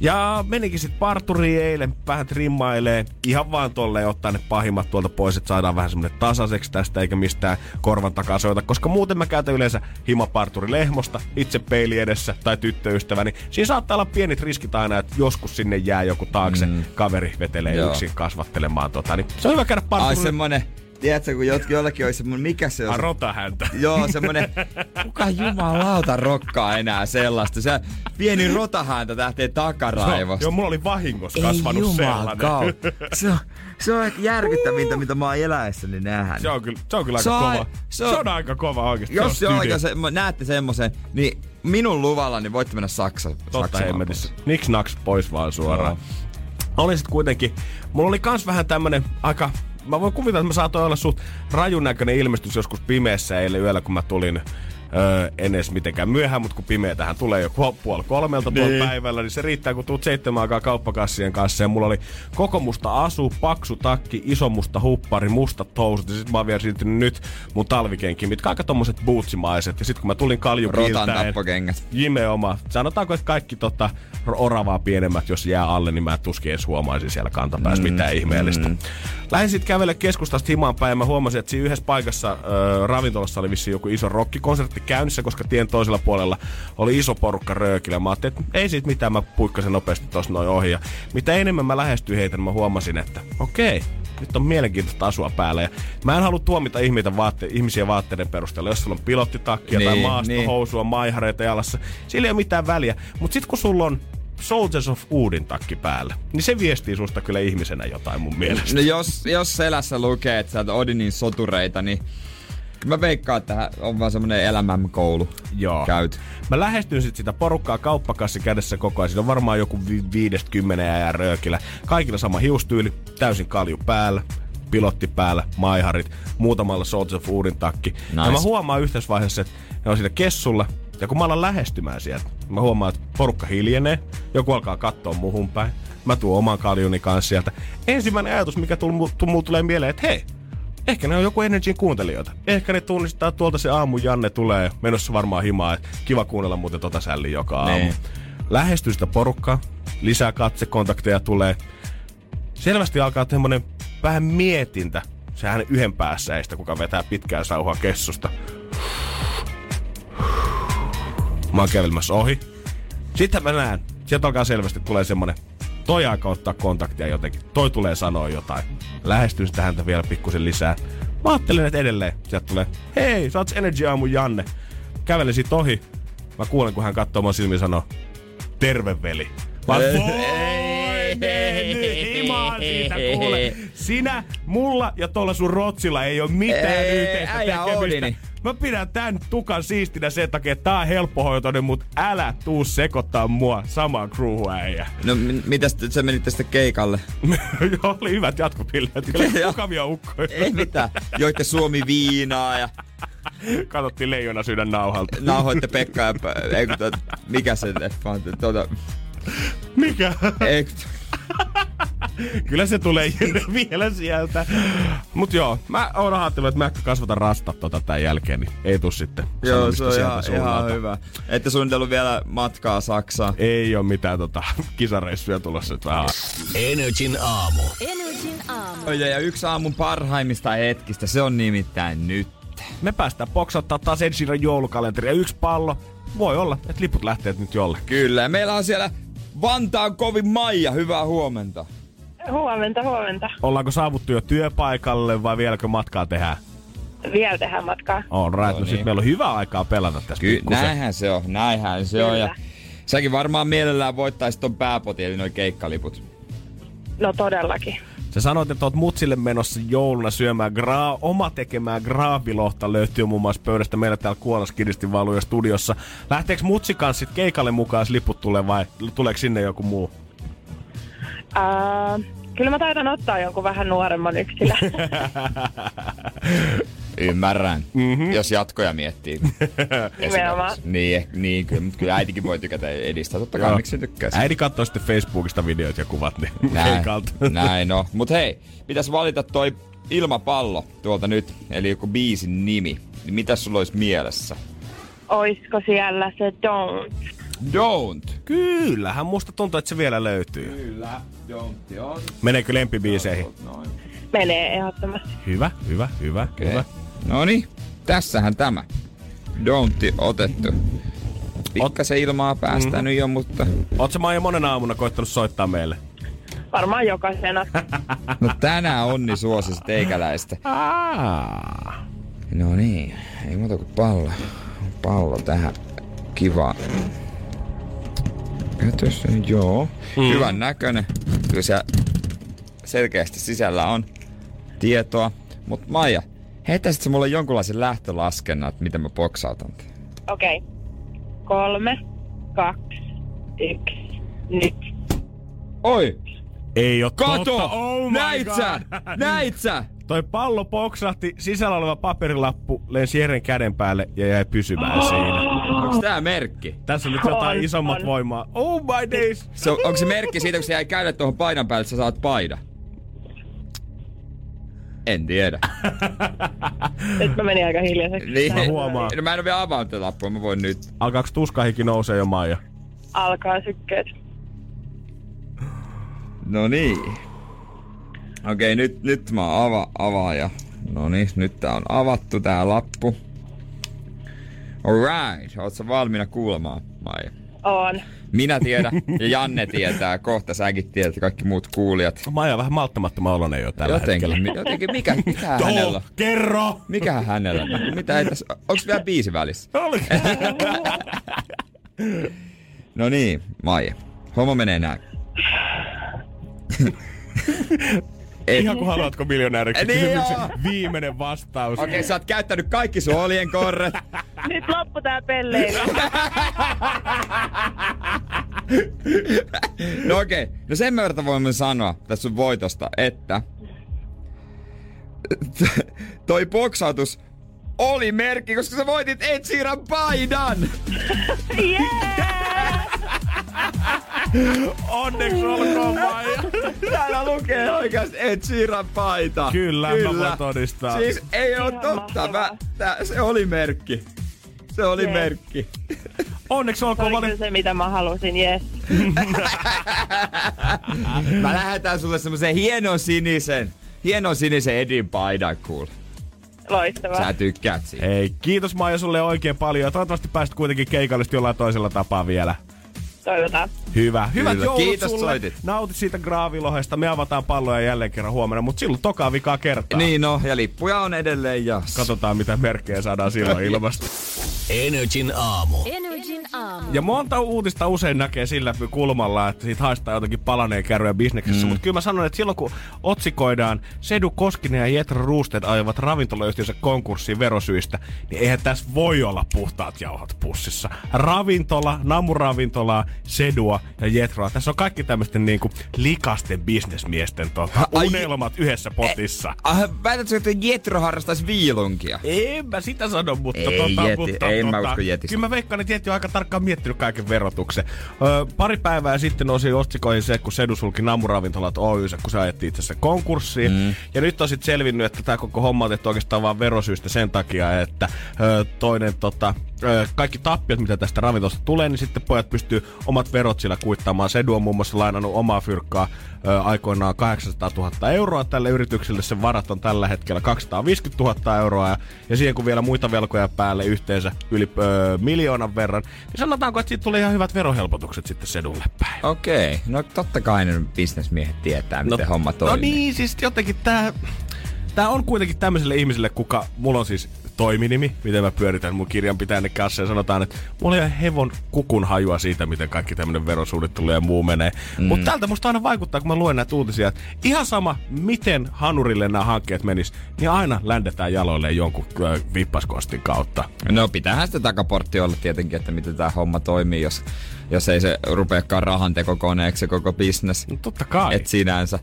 Ja menikin sitten parturiin eilen vähän trimmailee. Ihan vaan tolleen ottaa ne pahimmat tuolta pois, että saadaan vähän semmonen tasaiseksi tästä eikä mistään korvan takaa soita. Koska muuten mä käytän yleensä himaparturi lehmosta, itse peili edessä tai tyttöystävä. Niin siinä saattaa olla pienit riskit aina, että joskus sinne jää joku taakse mm. Kaveri vetelee Joo. yksin kasvattelemaan tota. Niin se on hyvä käydä Ai parturille. semmonen, tiedätkö, kun jotkin jollakin olisi semmonen, mikä se on? Rota häntä. Joo, semmonen, kuka jumalauta rokkaa enää sellaista. Se pieni rotahäntä lähtee takaraivosta. Joo, mulla oli vahingossa Ei kasvanut sellainen. jumalauta. Se on, se on järkyttävintä, mitä mä oon eläessäni nähnyt. Se on kyllä, se on kyllä aika Se on- kova. se Se on- on, aika kova oikeesti. Jos se on on oikein, se, näette semmosen, niin minun luvalla niin voitte mennä Saksa, Totta hemmetissä. Niks naks pois vaan suoraan. Oli sit kuitenkin, mulla oli kans vähän tämmönen aika, mä voin kuvitella, että mä saatoin olla suht rajun näköinen ilmestys joskus pimeässä eilen yöllä, kun mä tulin öö, en edes mitenkään myöhään, mutta kun pimeä tähän tulee jo pu- puoli kolmelta niin. tuolla päivällä, niin se riittää, kun tuut seitsemän aikaa kauppakassien kanssa. Ja mulla oli koko musta asu, paksu takki, iso musta huppari, musta tousut. Ja sit mä oon vielä siirtynyt nyt mun talvikenkiin, mitkä aika tommoset bootsimaiset. Ja sit kun mä tulin Rotan kaljukiltäen, tappokengät. Jime oma. Sanotaanko, että kaikki tota, oravaa pienemmät, jos jää alle, niin mä tuskin edes huomaisin siellä kantapäässä mm, mitään ihmeellistä. Mm. Lähdin sitten kävelle keskustasta himaan päin ja mä huomasin, että siinä yhdessä paikassa ö, ravintolassa oli vissiin joku iso rockikonsertti käynnissä, koska tien toisella puolella oli iso porukka röökillä. Mä ajattelin, että ei siitä mitään, mä puikkasin nopeasti tuossa noin ohi. Ja mitä enemmän mä lähestyin heitä, niin mä huomasin, että okei, nyt on mielenkiintoista asua päällä. Ja mä en halua tuomita ihmisiä, vaatte, ihmisiä vaatteiden perusteella. Jos sulla on pilottitakkia niin, tai maastohousua, niin. maihareita jalassa, sillä ei ole mitään väliä. Mutta sitten kun sulla on Soldiers of Woodin takki päällä, niin se viestii susta kyllä ihmisenä jotain mun mielestä. No jos, jos selässä lukee, että sä oot Odinin sotureita, niin mä veikkaan, että on vaan semmonen elämänkoulu Joo. käyty. Mä lähestyn sit sitä porukkaa kauppakassi kädessä koko ajan. Siinä on varmaan joku vi- viidestä kymmeneen ja röökillä. Kaikilla sama hiustyyli, täysin kalju päällä, pilotti päällä, maiharit, muutamalla Soldiers of Woodin takki. Nice. Ja mä huomaan yhteydessä vaiheessa, että ne on siinä kessulla. Ja kun mä alan lähestymään sieltä, mä huomaan, että porukka hiljenee. Joku alkaa katsoa muhun päin. Mä tuon oman kaljuni kanssa sieltä. Ensimmäinen ajatus, mikä tul- mu- mulla tulee mieleen, että hei, Ehkä ne on joku Energyn kuuntelijoita. Ehkä ne tunnistaa tuolta se aamu Janne tulee menossa varmaan himaa. Kiva kuunnella muuten tota sälliä joka aamu. Niin. Lähestyy sitä porukkaa. Lisää katsekontakteja tulee. Selvästi alkaa semmonen vähän mietintä. Se hänen yhden päässä eistä, kuka vetää pitkää sauhua kessusta. Mä oon kävelemässä ohi. Sitten mä näen, sieltä alkaa selvästi tulee semmonen, toi aika ottaa kontaktia jotenkin, toi tulee sanoa jotain. Lähestyn sitä häntä vielä pikkusen lisää. Mä ajattelen, että edelleen sieltä tulee, hei, sä oot Energy Aamu Janne. Kävelen sit ohi. Mä kuulen, kun hän katsoo mun silmiin sanoo, terve veli. Mä himaan siitä, kuule. Sinä, mulla ja tuolla sun rotsilla ei ole mitään Ei, yhteistä tekemistä. Mä pidän tän tukan siistinä sen takia, että tää on helppohoitoinen, mut älä tuu sekoittaa mua samaan äijä. No mi- mitäs sä menitte sitten keikalle? Joo, oli hyvät jatkopilleet. Kyllä mukavia ukkoja. Ei mitään. Joitte Suomi viinaa ja Katsottiin leijona sydän nauhalta. nauhoitte Pekka ja... Ei, kun tuot, mikä se? Tuota, Mikä? ei, Kyllä se tulee vielä sieltä. Mut joo, mä oon ajatellut, että mä ehkä kasvatan rastat tota tän jälkeen, niin ei tuu sitten Joo, se on ihan, ihan hyvä. Ette suunnitellut vielä matkaa Saksaan. Ei oo mitään tota, kisareissuja tulossa nyt vähän. Energin aamu. Energin aamu. Ja, ja yksi aamun parhaimmista hetkistä, se on nimittäin nyt. Me päästään poksauttaa taas Ed Sheeran joulukalenteri ja yksi pallo. Voi olla, että liput lähtee nyt jollekin. Kyllä, meillä on siellä Vantaan kovin Maija, hyvää huomenta. Huomenta, huomenta. Ollaanko saavuttu jo työpaikalle vai vieläkö matkaa tehdään? Vielä tehdään matkaa. On right, no, No niin. meillä on hyvä aikaa pelata tässä Ky- pikkusen. näinhän se on, näinhän se on. Ja Kyllä. säkin varmaan mielellään voittaisit ton pääpotin, eli noin keikkaliput. No todellakin. Sä sanoit, että oot mutsille menossa jouluna syömään gra- oma tekemää graavilohta löytyy muun muassa pöydästä meillä täällä Kuolaskidistin valuja studiossa. Lähteekö mutsi kanssa keikalle mukaan, jos liput tulee vai tuleeko sinne joku muu? Ää, kyllä mä taidan ottaa jonkun vähän nuoremman yksilön. Ymmärrän, mm-hmm. jos jatkoja miettii. Niin, eh- niin kyllä, mutta kyllä äitikin voi tykätä edistää. Totta kai, miksi se tykkää? Äiti katsoo sitten Facebookista videot ja kuvat, niin Näin, näin no. Mut hei, pitäisi valita toi ilmapallo tuolta nyt, eli joku biisin nimi. Niin mitä sulla olisi mielessä? Oisko siellä se don't? Don't. Kyllähän musta tuntuu, että se vielä löytyy. Kyllä, don't on. Meneekö lempibiiseihin? Noin. Menee ehdottomasti. Hyvä, hyvä, hyvä, okay. hyvä. No niin, tässähän tämä. Don'ti otettu. Pikkasen ilmaa päästään mm-hmm. nyt jo, mutta... Oot sä Maija monen aamuna koittanut soittaa meille? Varmaan jokaisena. No tänään onni suosis teikäläistä. No niin, ei muuta kuin pallo. Pallo tähän. Kiva. Käytössä, joo. Mm. Hyvän näköinen. Kyllä siellä selkeästi sisällä on tietoa. Mutta Maija, heittäisitkö mulle jonkunlaisen lähtölaskennan, että miten mä boksautan? Okei. Okay. Kolme, kaksi, yksi, nyt. Oi! Ei oo Kato! totta. Oh my näit God. sä! Näit sä! Toi pallo poksahti, sisällä oleva paperilappu lensi Jeren käden päälle ja jäi pysymään siinä. Onko tää merkki? Tässä on nyt jotain On, isommat on. voimaa. Oh my days! Se on, onko se merkki siitä, kun se jäi käydä tuohon paidan päälle, että sä saat paida? En tiedä. Nyt mä menin aika hiljaiseksi. Niin. Mä huomaan. No mä en ole vielä avannut tätä lappua, mä voin nyt. Alkaako tuskahiki nousee jo Maija? Alkaa sykkeet. No niin. Okei, nyt, nyt mä ava, avaan ja... No niin, nyt tää on avattu tää lappu. Alright, oot sä valmiina kuulemaan, Maija? On. Minä tiedän ja Janne tietää, kohta säkin tiedät ja kaikki muut kuulijat. Maija on vähän malttamattoman oloinen jo tällä Jotenkin, hetkellä. jotenkin mikä, mikä hänellä on? kerro! Mikähän hänellä on? Mitä ei tässä, onks vielä biisi välissä? Oli. No niin, Maija. Homma menee näin. Et- Ihan kun haluatko miljonääriksi Niin kysymyksen joo. viimeinen vastaus. Okei, okay, sä oot käyttänyt kaikki sun olien korret. Nyt loppu tää pelleily. No okei, okay. no sen verran voimme sanoa tässä sun voitosta, että toi boksautus oli merkki, koska sä voitit Ed Sheeran paidan. Onneksi olkoon Maija. Täällä lukee oikeasti Ed Sheeran paita. Kyllä, mä voin todistaa. Siis ei oo Ihan totta. Mä, tää, se oli merkki. Se oli Jee. merkki. Onneksi olkoon Oliko vali... se se, mitä mä halusin? Yes. Mä lähetän sulle semmosen hienon sinisen, hienon sinisen Edin paidan, cool. Loistavaa. Sä tykkäät siitä. Hei, kiitos Maija sulle oikein paljon ja toivottavasti pääset kuitenkin keikallisesti jollain toisella tapaa vielä. Toivotaan. Hyvä. Hyvät Kyllä, joulut kiitos sulle. soitit. Nauti siitä graavilohesta. Me avataan palloja jälleen kerran huomenna, mutta silloin toka vikaa kertaa. Niin no, ja lippuja on edelleen jas. Katsotaan, mitä merkkejä saadaan silloin ilmasta. Energin aamu. Energin aamu. Ja monta uutista usein näkee sillä kulmalla, että siitä haistaa jotenkin palaneen kärryä bisneksessä. Mm. Mutta kyllä mä sanon, että silloin kun otsikoidaan Sedu Koskinen ja Jetro Roosted ajavat ravintolayhtiönsä konkurssiin verosyistä, niin eihän tässä voi olla puhtaat jauhot pussissa. Ravintola, namuravintolaa, Sedua ja Jetroa. Tässä on kaikki tämmöisten niinku likasten bisnesmiesten tota, Ai- unelmat yhdessä potissa. Ah, väitätkö, että Jetro harrastaisi viilunkia? En mä sitä sano, mutta Ei, tota, Jeti. mutta, Ei mä tota, usko Jetistä. Kyllä mä veikkaan, että Jeti on aika tarkkaan miettinyt kaiken verotuksen. Öö, pari päivää sitten nousi otsikoihin se, kun Sedu sulki Namuravintolat Oyssä, kun se ajettiin itse asiassa konkurssiin. Mm. Ja nyt on sitten selvinnyt, että tämä koko homma on tehty oikeastaan vaan verosyistä sen takia, että öö, toinen tota, kaikki tappiot, mitä tästä ravintolasta tulee, niin sitten pojat pystyy omat verot sillä kuittaamaan. Sedu on muun muassa lainannut omaa fyrkkaa aikoinaan 800 000 euroa tälle yritykselle. Sen varat on tällä hetkellä 250 000 euroa. Ja, ja siihen kun vielä muita velkoja päälle yhteensä yli öö, miljoonan verran, niin sanotaanko, että siitä tulee ihan hyvät verohelpotukset sitten Sedulle päin. Okei, no totta kai ne bisnesmiehet tietää, miten homma toimii. No niin, siis jotenkin tää, tää on kuitenkin tämmöiselle ihmiselle, kuka, mulla on siis toiminimi, miten mä pyöritän mun kirjanpitäjänne kanssa ja sanotaan, että mulla ei ole hevon kukun hajua siitä, miten kaikki tämmönen verosuunnittelu ja muu menee. Mm. Mutta tältä musta aina vaikuttaa, kun mä luen näitä uutisia, että ihan sama, miten hanurille nämä hankkeet menis, niin aina ländetään jaloille jonkun vippaskostin kautta. No pitäähän sitä takaportti olla tietenkin, että miten tämä homma toimii, jos, jos ei se rupeakaan rahantekokoneeksi se koko business. No totta kai. Et sinänsä.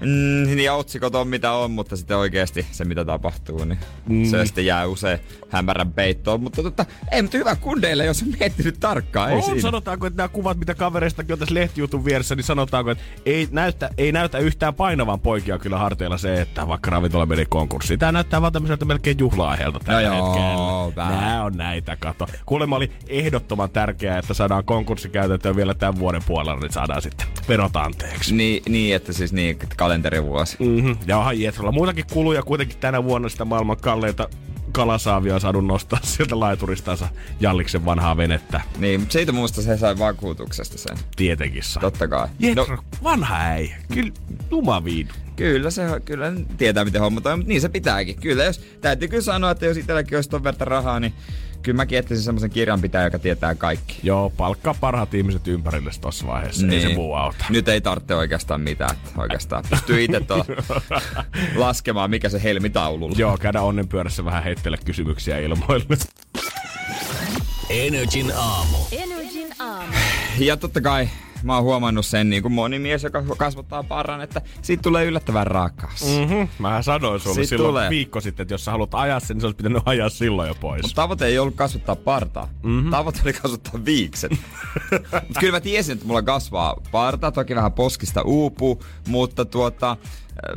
Mm, niin ja otsikot on mitä on, mutta sitten oikeasti se mitä tapahtuu, niin mm. se sitten jää usein hämärän peittoon. Mutta tota, ei, mutta hyvä kundeille, jos on miettinyt tarkkaan, ei on, siinä. sanotaanko, että nämä kuvat, mitä kavereistakin on tässä lehtijutun vieressä, niin sanotaanko, että ei näytä, ei näytä yhtään painavan poikia kyllä harteilla se, että vaikka ravintola meni konkurssiin. Tämä näyttää vaan tämmöiseltä melkein juhla-aiheelta tällä No joo, hetkellä. Nämä on näitä, kato. Kuulemma oli ehdottoman tärkeää, että saadaan konkurssikäytäntöön vielä tämän vuoden puolella, niin saadaan sitten verot anteeksi. Niin, niin, että siis niin, että kalenterivuosi. Mm-hmm. Ja onhan Jetrolla muitakin kuluja kuitenkin tänä vuonna sitä maailman kalleita kalasaavia on saanut nostaa sieltä laituristansa Jalliksen vanhaa venettä. Niin, mutta siitä mielestä se sai vakuutuksesta sen. Tietenkin saa. Totta kai. Jetro, No, vanha äijä. Kyllä, jumaviidu. Kyllä se kyllä tietää, miten homma toimii, mutta niin se pitääkin. Kyllä, jos, täytyy kyllä sanoa, että jos itselläkin olisi ton verta rahaa, niin kyllä mäkin etsisin semmoisen kirjanpitäjän, joka tietää kaikki. Joo, palkkaa parhaat ihmiset ympärille tossa vaiheessa. Niin. Ei se muu auta. Nyt ei tarvitse oikeastaan mitään. että Oikeastaan pystyy itse tuolla laskemaan, mikä se helmitaululla. Joo, käydä onnenpyörässä vähän heittele kysymyksiä ilmoille. Energin aamu. Energin aamu. Ja totta kai mä oon huomannut sen niin kuin moni mies, joka kasvattaa parran, että siitä tulee yllättävän rakas. Mm. Mm-hmm. Mä sanoin sulle Sit silloin tulee. viikko sitten, että jos sä haluat ajaa sen, niin se olisi pitänyt ajaa silloin jo pois. Mutta tavoite ei ollut kasvattaa partaa. Mm-hmm. Tavoite oli kasvattaa viikset. mutta kyllä mä tiesin, että mulla kasvaa parta, toki vähän poskista uupuu, mutta tuota,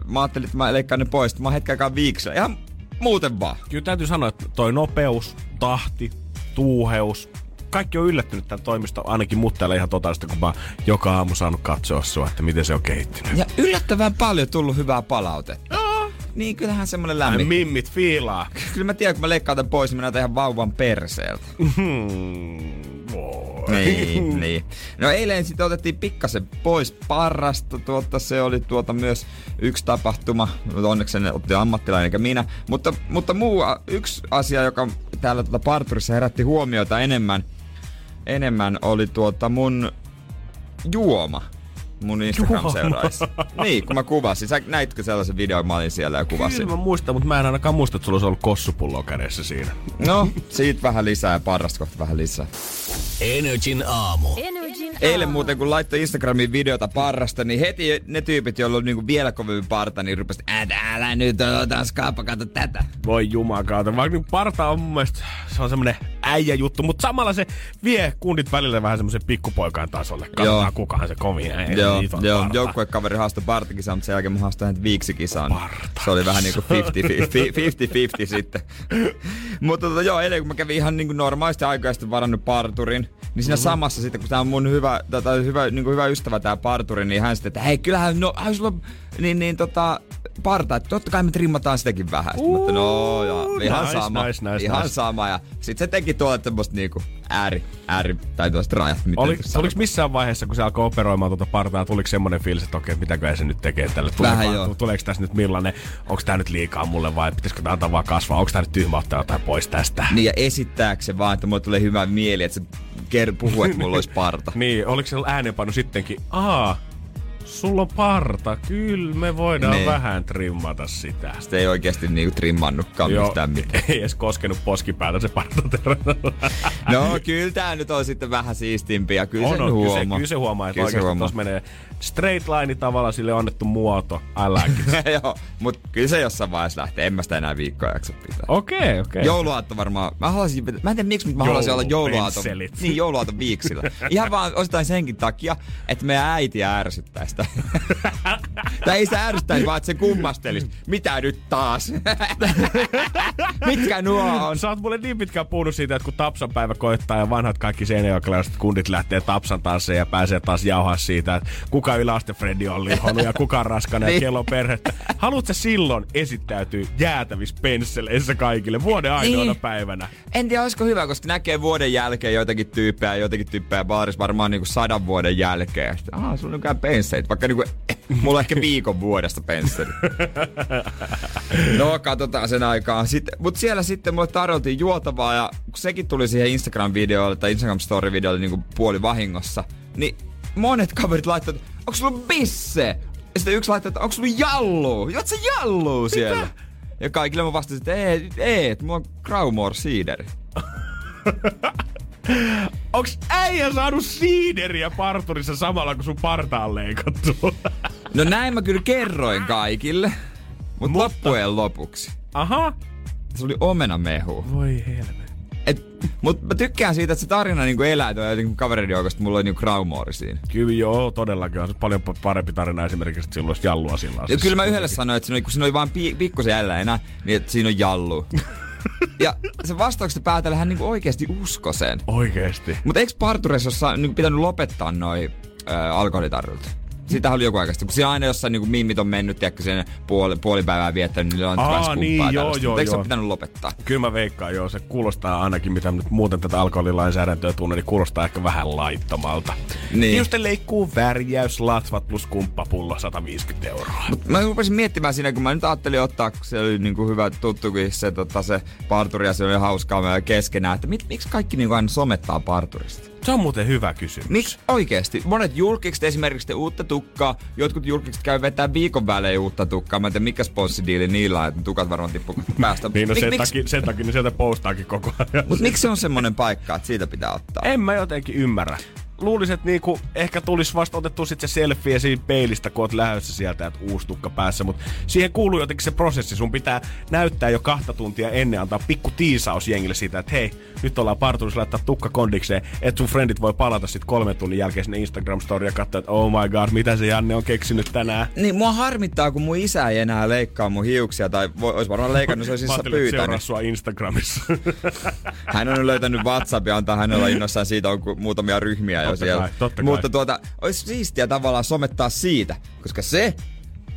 mä ajattelin, että mä leikkaan ne pois, että mä hetken aikaa viiksellä. Ihan muuten vaan. Kyllä täytyy sanoa, että toi nopeus, tahti, tuuheus, kaikki on yllättynyt tämän toimiston, ainakin mutteelle ihan totaalisesti, kun mä joka aamu saanut katsoa sua, että miten se on kehittynyt. Ja yllättävän paljon tullut hyvää palautetta. Niin, kyllähän semmonen Ai, lämmin. mimmit fiilaa. Kyllä mä tiedän, kun mä leikkaan tän pois, niin mä näytän ihan vauvan perseeltä. Hmm, voi. niin, niin. No eilen sitten otettiin pikkasen pois parrasta. Tuota, se oli tuota myös yksi tapahtuma. Onneksi sen otti ammattilainen eikä minä. Mutta, mutta muu yksi asia, joka täällä tuota parturissa herätti huomiota enemmän, enemmän oli tuota mun juoma mun Instagram-seuraajissa. niin, kun mä kuvasin. Sä näitkö sellaisen videon, mä olin siellä ja kuvasin. Kyllä mä muistan, mutta mä en ainakaan muista, että sulla olisi ollut kossupullo kädessä siinä. No, siitä vähän lisää ja parrasta kohta vähän lisää. Energin aamu. Energin Eilen aamu. muuten, kun laittoi Instagramiin videota parrasta, niin heti ne tyypit, joilla on niinku vielä kovempi parta, niin rupesi, älä, älä nyt ota skaapa, kato tätä. Voi jumakaata. Vaikka niin parta on mun mielestä, se on semmonen äijä juttu, mutta samalla se vie kundit välillä vähän semmoisen pikkupoikan tasolle. Katsotaan Joo. kukahan se kovin äijä. Joo, Niitä on joo joukkuekaveri haastoi partakisaan, mutta sen jälkeen mä haastoin häntä viiksikisaan. Parta. Se oli vähän niinku 50-50 sitten. mutta tota, joo, eilen kun mä kävin ihan niinku normaalisti aikaa sitten varannut parturin, niin siinä samassa sitten, kun tää on mun hyvä, tota, hyvä, niinku hyvä ystävä tää parturi, niin hän sitten, että hei, kyllähän, no, hän sulla, niin, niin tota, parta, että totta kai me trimmataan sitäkin vähän. Sitten mä ajattelin, no, ja, ihan nice, sama, nice, nice, ihan nice. sama. Ja sit se teki tuolla semmoista niinku ääri, ääri, tai tuosta rajat. Oli, tuliko missään vaiheessa, kun se alkoi operoimaan tuota partaa, tuliko semmoinen fiilis, että okei, mitäkö se nyt tekee tälle? Vähän Tuleeko- joo. Tuleeko tässä nyt millainen? Onko tämä nyt liikaa mulle vai pitäisikö tämä antaa vaan kasvaa? Onko tämä nyt tyhmä ottaa jotain pois tästä? Niin ja esittääkö se vaan, että mulle tulee hyvä mieli, että se ker- puhuu, että mulla olisi parta. Niin, oliko se äänenpano sittenkin? Aa, sulla on parta. Kyllä, me voidaan Niin. vähän trimmata sitä. Sitten ei oikeasti niinku trimmannutkaan mistään mitään. ei edes koskenut poskipäätä se parta No kyllä tää nyt on sitten vähän siistimpiä, kyllä on, sen on, kyllä, se, huomaa. kyllä se huomaa, että Kyllä oikeasti tuossa menee straight line tavalla, sille on annettu muoto. I like. Joo, mut kyllä se jossain vaiheessa lähtee. En mä sitä enää viikkoa jaksa pitää. Okei, okei. Okay. Jouluaatto varmaan. Mä haluaisin, mä en tiedä miksi, mutta mä haluaisin olla jouluaaton. Joulupensselit. Niin, jouluaaton viiksillä. Ihan vaan osittain senkin takia, että meidän äiti ärsyttää sitä. tai ei se ärsyttäisi, vaan että se kummastelisi. Mitä nyt taas? Mitkä nuo on? Sä oot mulle niin pitkään puhunut siitä, että kun Tapsan päivä koittaa ja vanhat kaikki seinäjokelaiset kundit lähtee Tapsan tansseen ja pääsee taas jauhaa siitä, että kuka yläaste Freddy on lihonut ja kuka raskana ja Niin. kello perhettä. Haluatko silloin esittäytyä jäätävissä pensseleissä kaikille vuoden ainoana Niin. päivänä? En tiedä, olisiko hyvä, koska näkee vuoden jälkeen joitakin tyyppejä, joitakin tyyppejä baarissa varmaan niinku sadan vuoden jälkeen. Sitten, aah, sulla on pensseit, vaikka niinku, mulla on ehkä viikon vuodesta pensseli. no, katsotaan sen aikaa. Sitten, mut siellä sitten mulle tarjoltiin juotavaa ja kun sekin tuli siihen Instagram-videolle tai Instagram-story-videolle niinku puoli vahingossa, niin monet kaverit laittoivat, onko sulla bisse? Ja sitten yksi laittoi, että onko sulla jallu? Juot sä jallu siellä? Ja kaikille mä vastasin, että ei, ei, että mulla on Graumore siideri. Onks äijä saanut siideriä parturissa samalla kun sun parta on leikattu? No näin mä kyllä kerroin kaikille. Mut Mutta- loppujen lopuksi. Aha. Se oli omenamehu. Voi helvetti. Et, mut mä tykkään siitä, että se tarina niinku elää tuo jotenkin kaverin joukosta. Mulla oli niinku Graumore siinä. Kyllä joo, todellakin on se paljon pa- parempi tarina esimerkiksi, että silloin olisi jallua sillä Ja kyllä mä yhdelle sanoin, että siinä oli, kun siinä oli vaan pi- pikkusen jäljellä enää, niin että siinä on jallu. ja se vastauksesta päätellä hän niinku oikeasti usko sen. Oikeesti. Mutta eikö partureissa niinku pitänyt lopettaa noi ö, alkoholitarjoilut? Sitä oli joku aikaisesti, kun siinä aina jossain niinku mimmit on mennyt, tiedätkö, sen puoli, puoli päivää viettänyt, niin on Aa, niin, joo, joo, eikö se ole pitänyt lopettaa? Kyllä mä veikkaan, joo. Se kuulostaa ainakin, mitä nyt muuten tätä alkoholilainsäädäntöä tunne, niin kuulostaa ehkä vähän laittomalta. Niin. Just leikkuu värjäys, latvat plus kumppapullo 150 euroa. Mut mä rupesin miettimään siinä, kun mä nyt ajattelin ottaa, kun se oli niinku hyvä tuttukin se, tota, se parturi ja se oli hauskaa meillä keskenään, että mit, miksi kaikki niinku aina somettaa parturista? Se on muuten hyvä kysymys. Miksi oikeesti? Monet julkikset esimerkiksi te uutta tukkaa, jotkut julkikset käy vetää viikon välein uutta tukkaa. Mä en tiedä mikä sponssidiili niillä on, että tukat varmaan tippuu päästä. Niin no Mik- sen, takia, sen takia ne sieltä postaakin koko ajan. Mut miksi se on semmonen paikka, että siitä pitää ottaa? En mä jotenkin ymmärrä. Luulisin, että niinku, ehkä tulisi vasta otettu sit se selfie siinä peilistä, kun oot lähdössä sieltä, että uusi tukka päässä. Mutta siihen kuuluu jotenkin se prosessi. Sun pitää näyttää jo kahta tuntia ennen, antaa pikku tiisaus jengille siitä, että hei, nyt ollaan parturissa laittaa tukka kondikseen, että sun friendit voi palata sitten kolmen tunnin jälkeen sinne Instagram-story ja katsoa, että oh my god, mitä se Janne on keksinyt tänään. Niin, mua harmittaa, kun mun isä ei enää leikkaa mun hiuksia, tai voi, olisi varmaan leikannut, se olisi siis pyytänyt. sua Instagramissa. Hän on löytänyt WhatsApp ja antaa hänellä innossaan siitä on muutamia ryhmiä Totta siellä. kai, totta Mutta kai. tuota, olisi siistiä tavallaan somettaa siitä, koska se,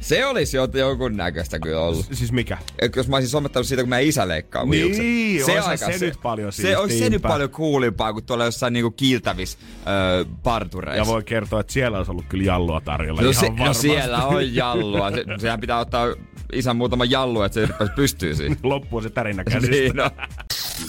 se olisi jo jonkun näköistä kyllä ollut. siis mikä? Et jos mä olisin somettanut siitä, kun meidän isä leikkaa mun Niin, hiukset. oishan se nyt paljon Se olisi se nyt paljon coolimpaa kuin tuolla jossain niinku kiiltävissä öö, partureissa. Ja voi kertoa, että siellä olisi ollut kyllä jallua tarjolla. No, ihan se, no varmasti. siellä on jallua. Se, sehän pitää ottaa isän muutama jallu, että se pystyy siihen. Loppuu se tärinä käsistä. niin, no.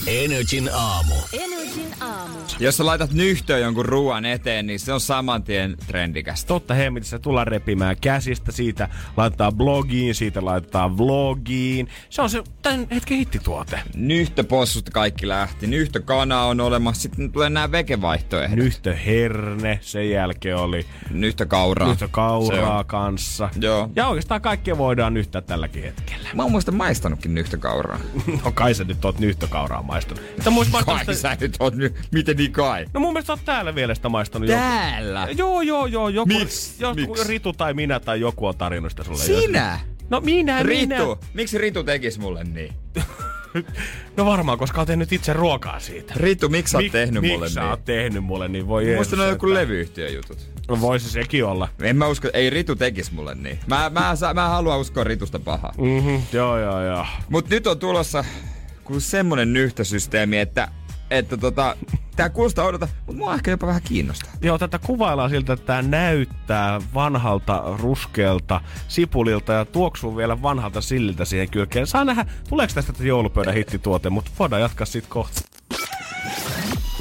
Energin aamu. Energin aamu. Jos sä laitat nyhtöön jonkun ruoan eteen, niin se on saman tien trendikästä. Totta hemmetissä tullaan repimään käsistä, siitä laitetaan blogiin, siitä laitetaan vlogiin. Se on se tämän hetken hittituote. Nyhtöpossusta kaikki lähti. Nyhtökana on olemassa. Sitten tulee nämä vegevaihtoehdot. Nyhtöherne, sen jälkeen oli Nyhtökauraa. Se nyhtökauraa on. kanssa. Joo. Ja oikeastaan kaikkea voidaan nyhtää tälläkin hetkellä. Mä oon muista maistanutkin nyhtökauraa. No kai sä nyt oot nyhtökauraa maistanut. Mutta muista Kai sitä... sä nyt oot nyt, miten niin kai? No mun mielestä sä oot täällä vielä sitä maistanut. joku- Täällä? Joo, joo, joo. Joku, Miks? Joku Miks? Ritu tai minä tai joku on tarjonnut sitä sulle. Sinä? No minä, minä. Ritu. Miksi Ritu tekis mulle niin? No varmaan, koska oot tehnyt itse ruokaa siitä. Ritu, miksi sä oot Mik- tehnyt miksi mulle sä niin? oot tehnyt mulle niin? Voi Muista Jeesus, ne on joku jutut. No voisi sekin olla. En mä usko, ei Ritu tekis mulle niin. Mä, mä, mä, mä haluan uskoa Ritusta pahaa. Mhm, joo, joo, joo. Mut nyt on tulossa kun semmonen nyhtösysteemi, että, että tota, tää kuulostaa odota, mutta mua ehkä jopa vähän kiinnostaa. Joo, tätä kuvaillaan siltä, että tämä näyttää vanhalta ruskealta sipulilta ja tuoksuu vielä vanhalta silliltä siihen kylkeen. Saa nähdä, tuleeko tästä joulupöydän hittituote, mutta voidaan jatkaa siitä kohta.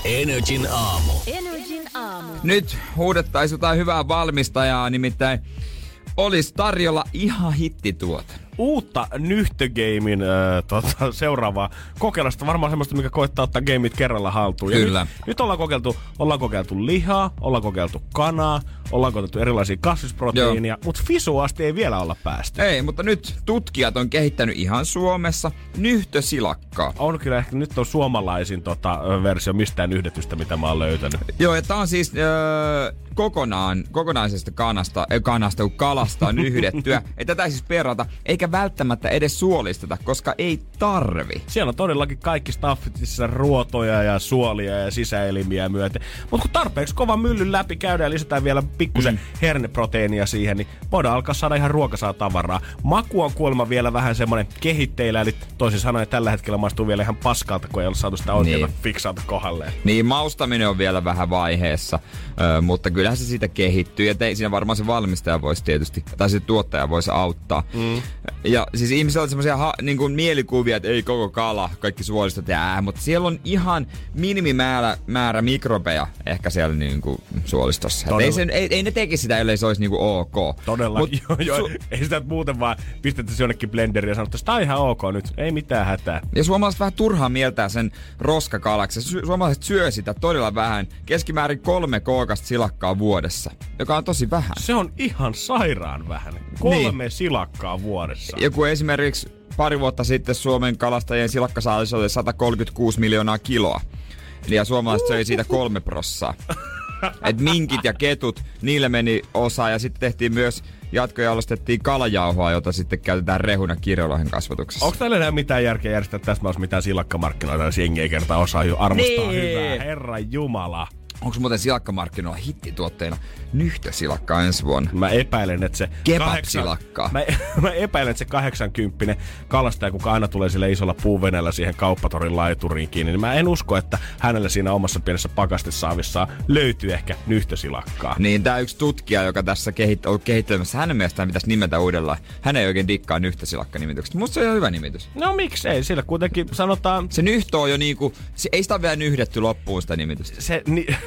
Energin aamu. Energin aamu. Nyt huudettaisiin jotain hyvää valmistajaa, nimittäin olisi tarjolla ihan hittituote. Uutta Nyhtögamein äh, tota, seuraavaa kokeilasta. Varmaan semmoista, mikä koittaa ottaa gameit kerralla haltuun. Ja Kyllä. Nyt, nyt ollaan, kokeiltu, ollaan kokeiltu lihaa, ollaan kokeiltu kanaa, ollaan kokeiltu erilaisia kasvisproteiinia, mutta fisuasti ei vielä olla päästy. Ei, mutta nyt tutkijat on kehittänyt ihan Suomessa nyhtösilakkaa. On kyllä ehkä nyt on suomalaisin tota, versio mistään yhdetystä, mitä mä oon löytänyt. Joo, ja tää on siis öö, kokonaan, kokonaisesta kanasta, äh, kanasta, kun kalasta on yhdettyä. Ei tätä ei siis perata, eikä välttämättä edes suolisteta, koska ei tarvi. Siellä on todellakin kaikki staffitissa ruotoja ja suolia ja sisäelimiä myöten. Mutta kun tarpeeksi kova myllyn läpi käydään ja lisätään vielä pikkusen mm. herneproteiinia siihen, niin voidaan alkaa saada ihan ruokasaa tavaraa. Maku on kuulemma vielä vähän semmonen kehitteillä, eli toisin sanoen tällä hetkellä maistuu vielä ihan paskalta, kun ei ole saatu sitä oikeaa Niin. fiksaalta kohdalleen. Niin, maustaminen on vielä vähän vaiheessa, öö, mutta kyllähän se siitä kehittyy. Ja te, siinä varmaan se valmistaja voisi tietysti, tai se tuottaja voisi auttaa. Mm. Ja siis ihmisillä on semmoisia ha, niin kuin mielikuvia, että ei koko kala, kaikki suolistot ja ää, mutta siellä on ihan minimimäärä määrä mikrobeja ehkä siellä niin kuin suolistossa. Ei, sen, ei, ei, ne tekisi sitä, ellei se olisi niin kuin ok. Todella, Mut joo, joo. su- Ei sitä muuten vaan pistettäisi jonnekin blenderiin ja sanottaisiin, että tää on ihan ok nyt, ei mitään hätää. Ja suomalaiset vähän turhaan mieltää sen roskakalaksi. Sy- suomalaiset syö sitä todella vähän. Keskimäärin kolme kookasta silakkaa vuodessa, joka on tosi vähän. Se on ihan sairaan vähän. Kolme niin. silakkaa vuodessa. Joku esimerkiksi pari vuotta sitten Suomen kalastajien silakkasaalis oli 136 miljoonaa kiloa. Eli ja suomalaiset söi siitä kolme prossaa. Et minkit ja ketut, niille meni osa ja sitten tehtiin myös jatkojalostettiin kalajauhoa, jota sitten käytetään rehuna kirjolohen kasvatuksessa. Onko täällä enää mitään järkeä järjestää tästä maassa mitään silakkamarkkinoita, jos jengi ei kertaa osaa jo arvostaa Niin. hyvää. Herra Jumala. Onko muuten silakkamarkkinoilla hittituotteena nyhtösilakkaa ensi vuonna? Mä epäilen, että se... Kebab-silakkaa. Mä, mä, epäilen, että se 80 kalastaja, kuka aina tulee sille isolla puuveneellä siihen kauppatorin laituriin kiinni, niin mä en usko, että hänellä siinä omassa pienessä pakastesaavissaan löytyy ehkä nyhtösilakkaa. Niin, tämä yksi tutkija, joka tässä kehit- on kehittelemässä, hänen mielestään pitäisi nimetä uudellaan. Hän ei oikein dikkaa nyhtösilakka-nimityksestä. Musta se on ihan hyvä nimitys. No miksei, sillä kuitenkin sanotaan... Se nyhtö on jo niinku, se, ei sitä ole vielä nyhdetty loppuun sitä nimitystä. Se, ni.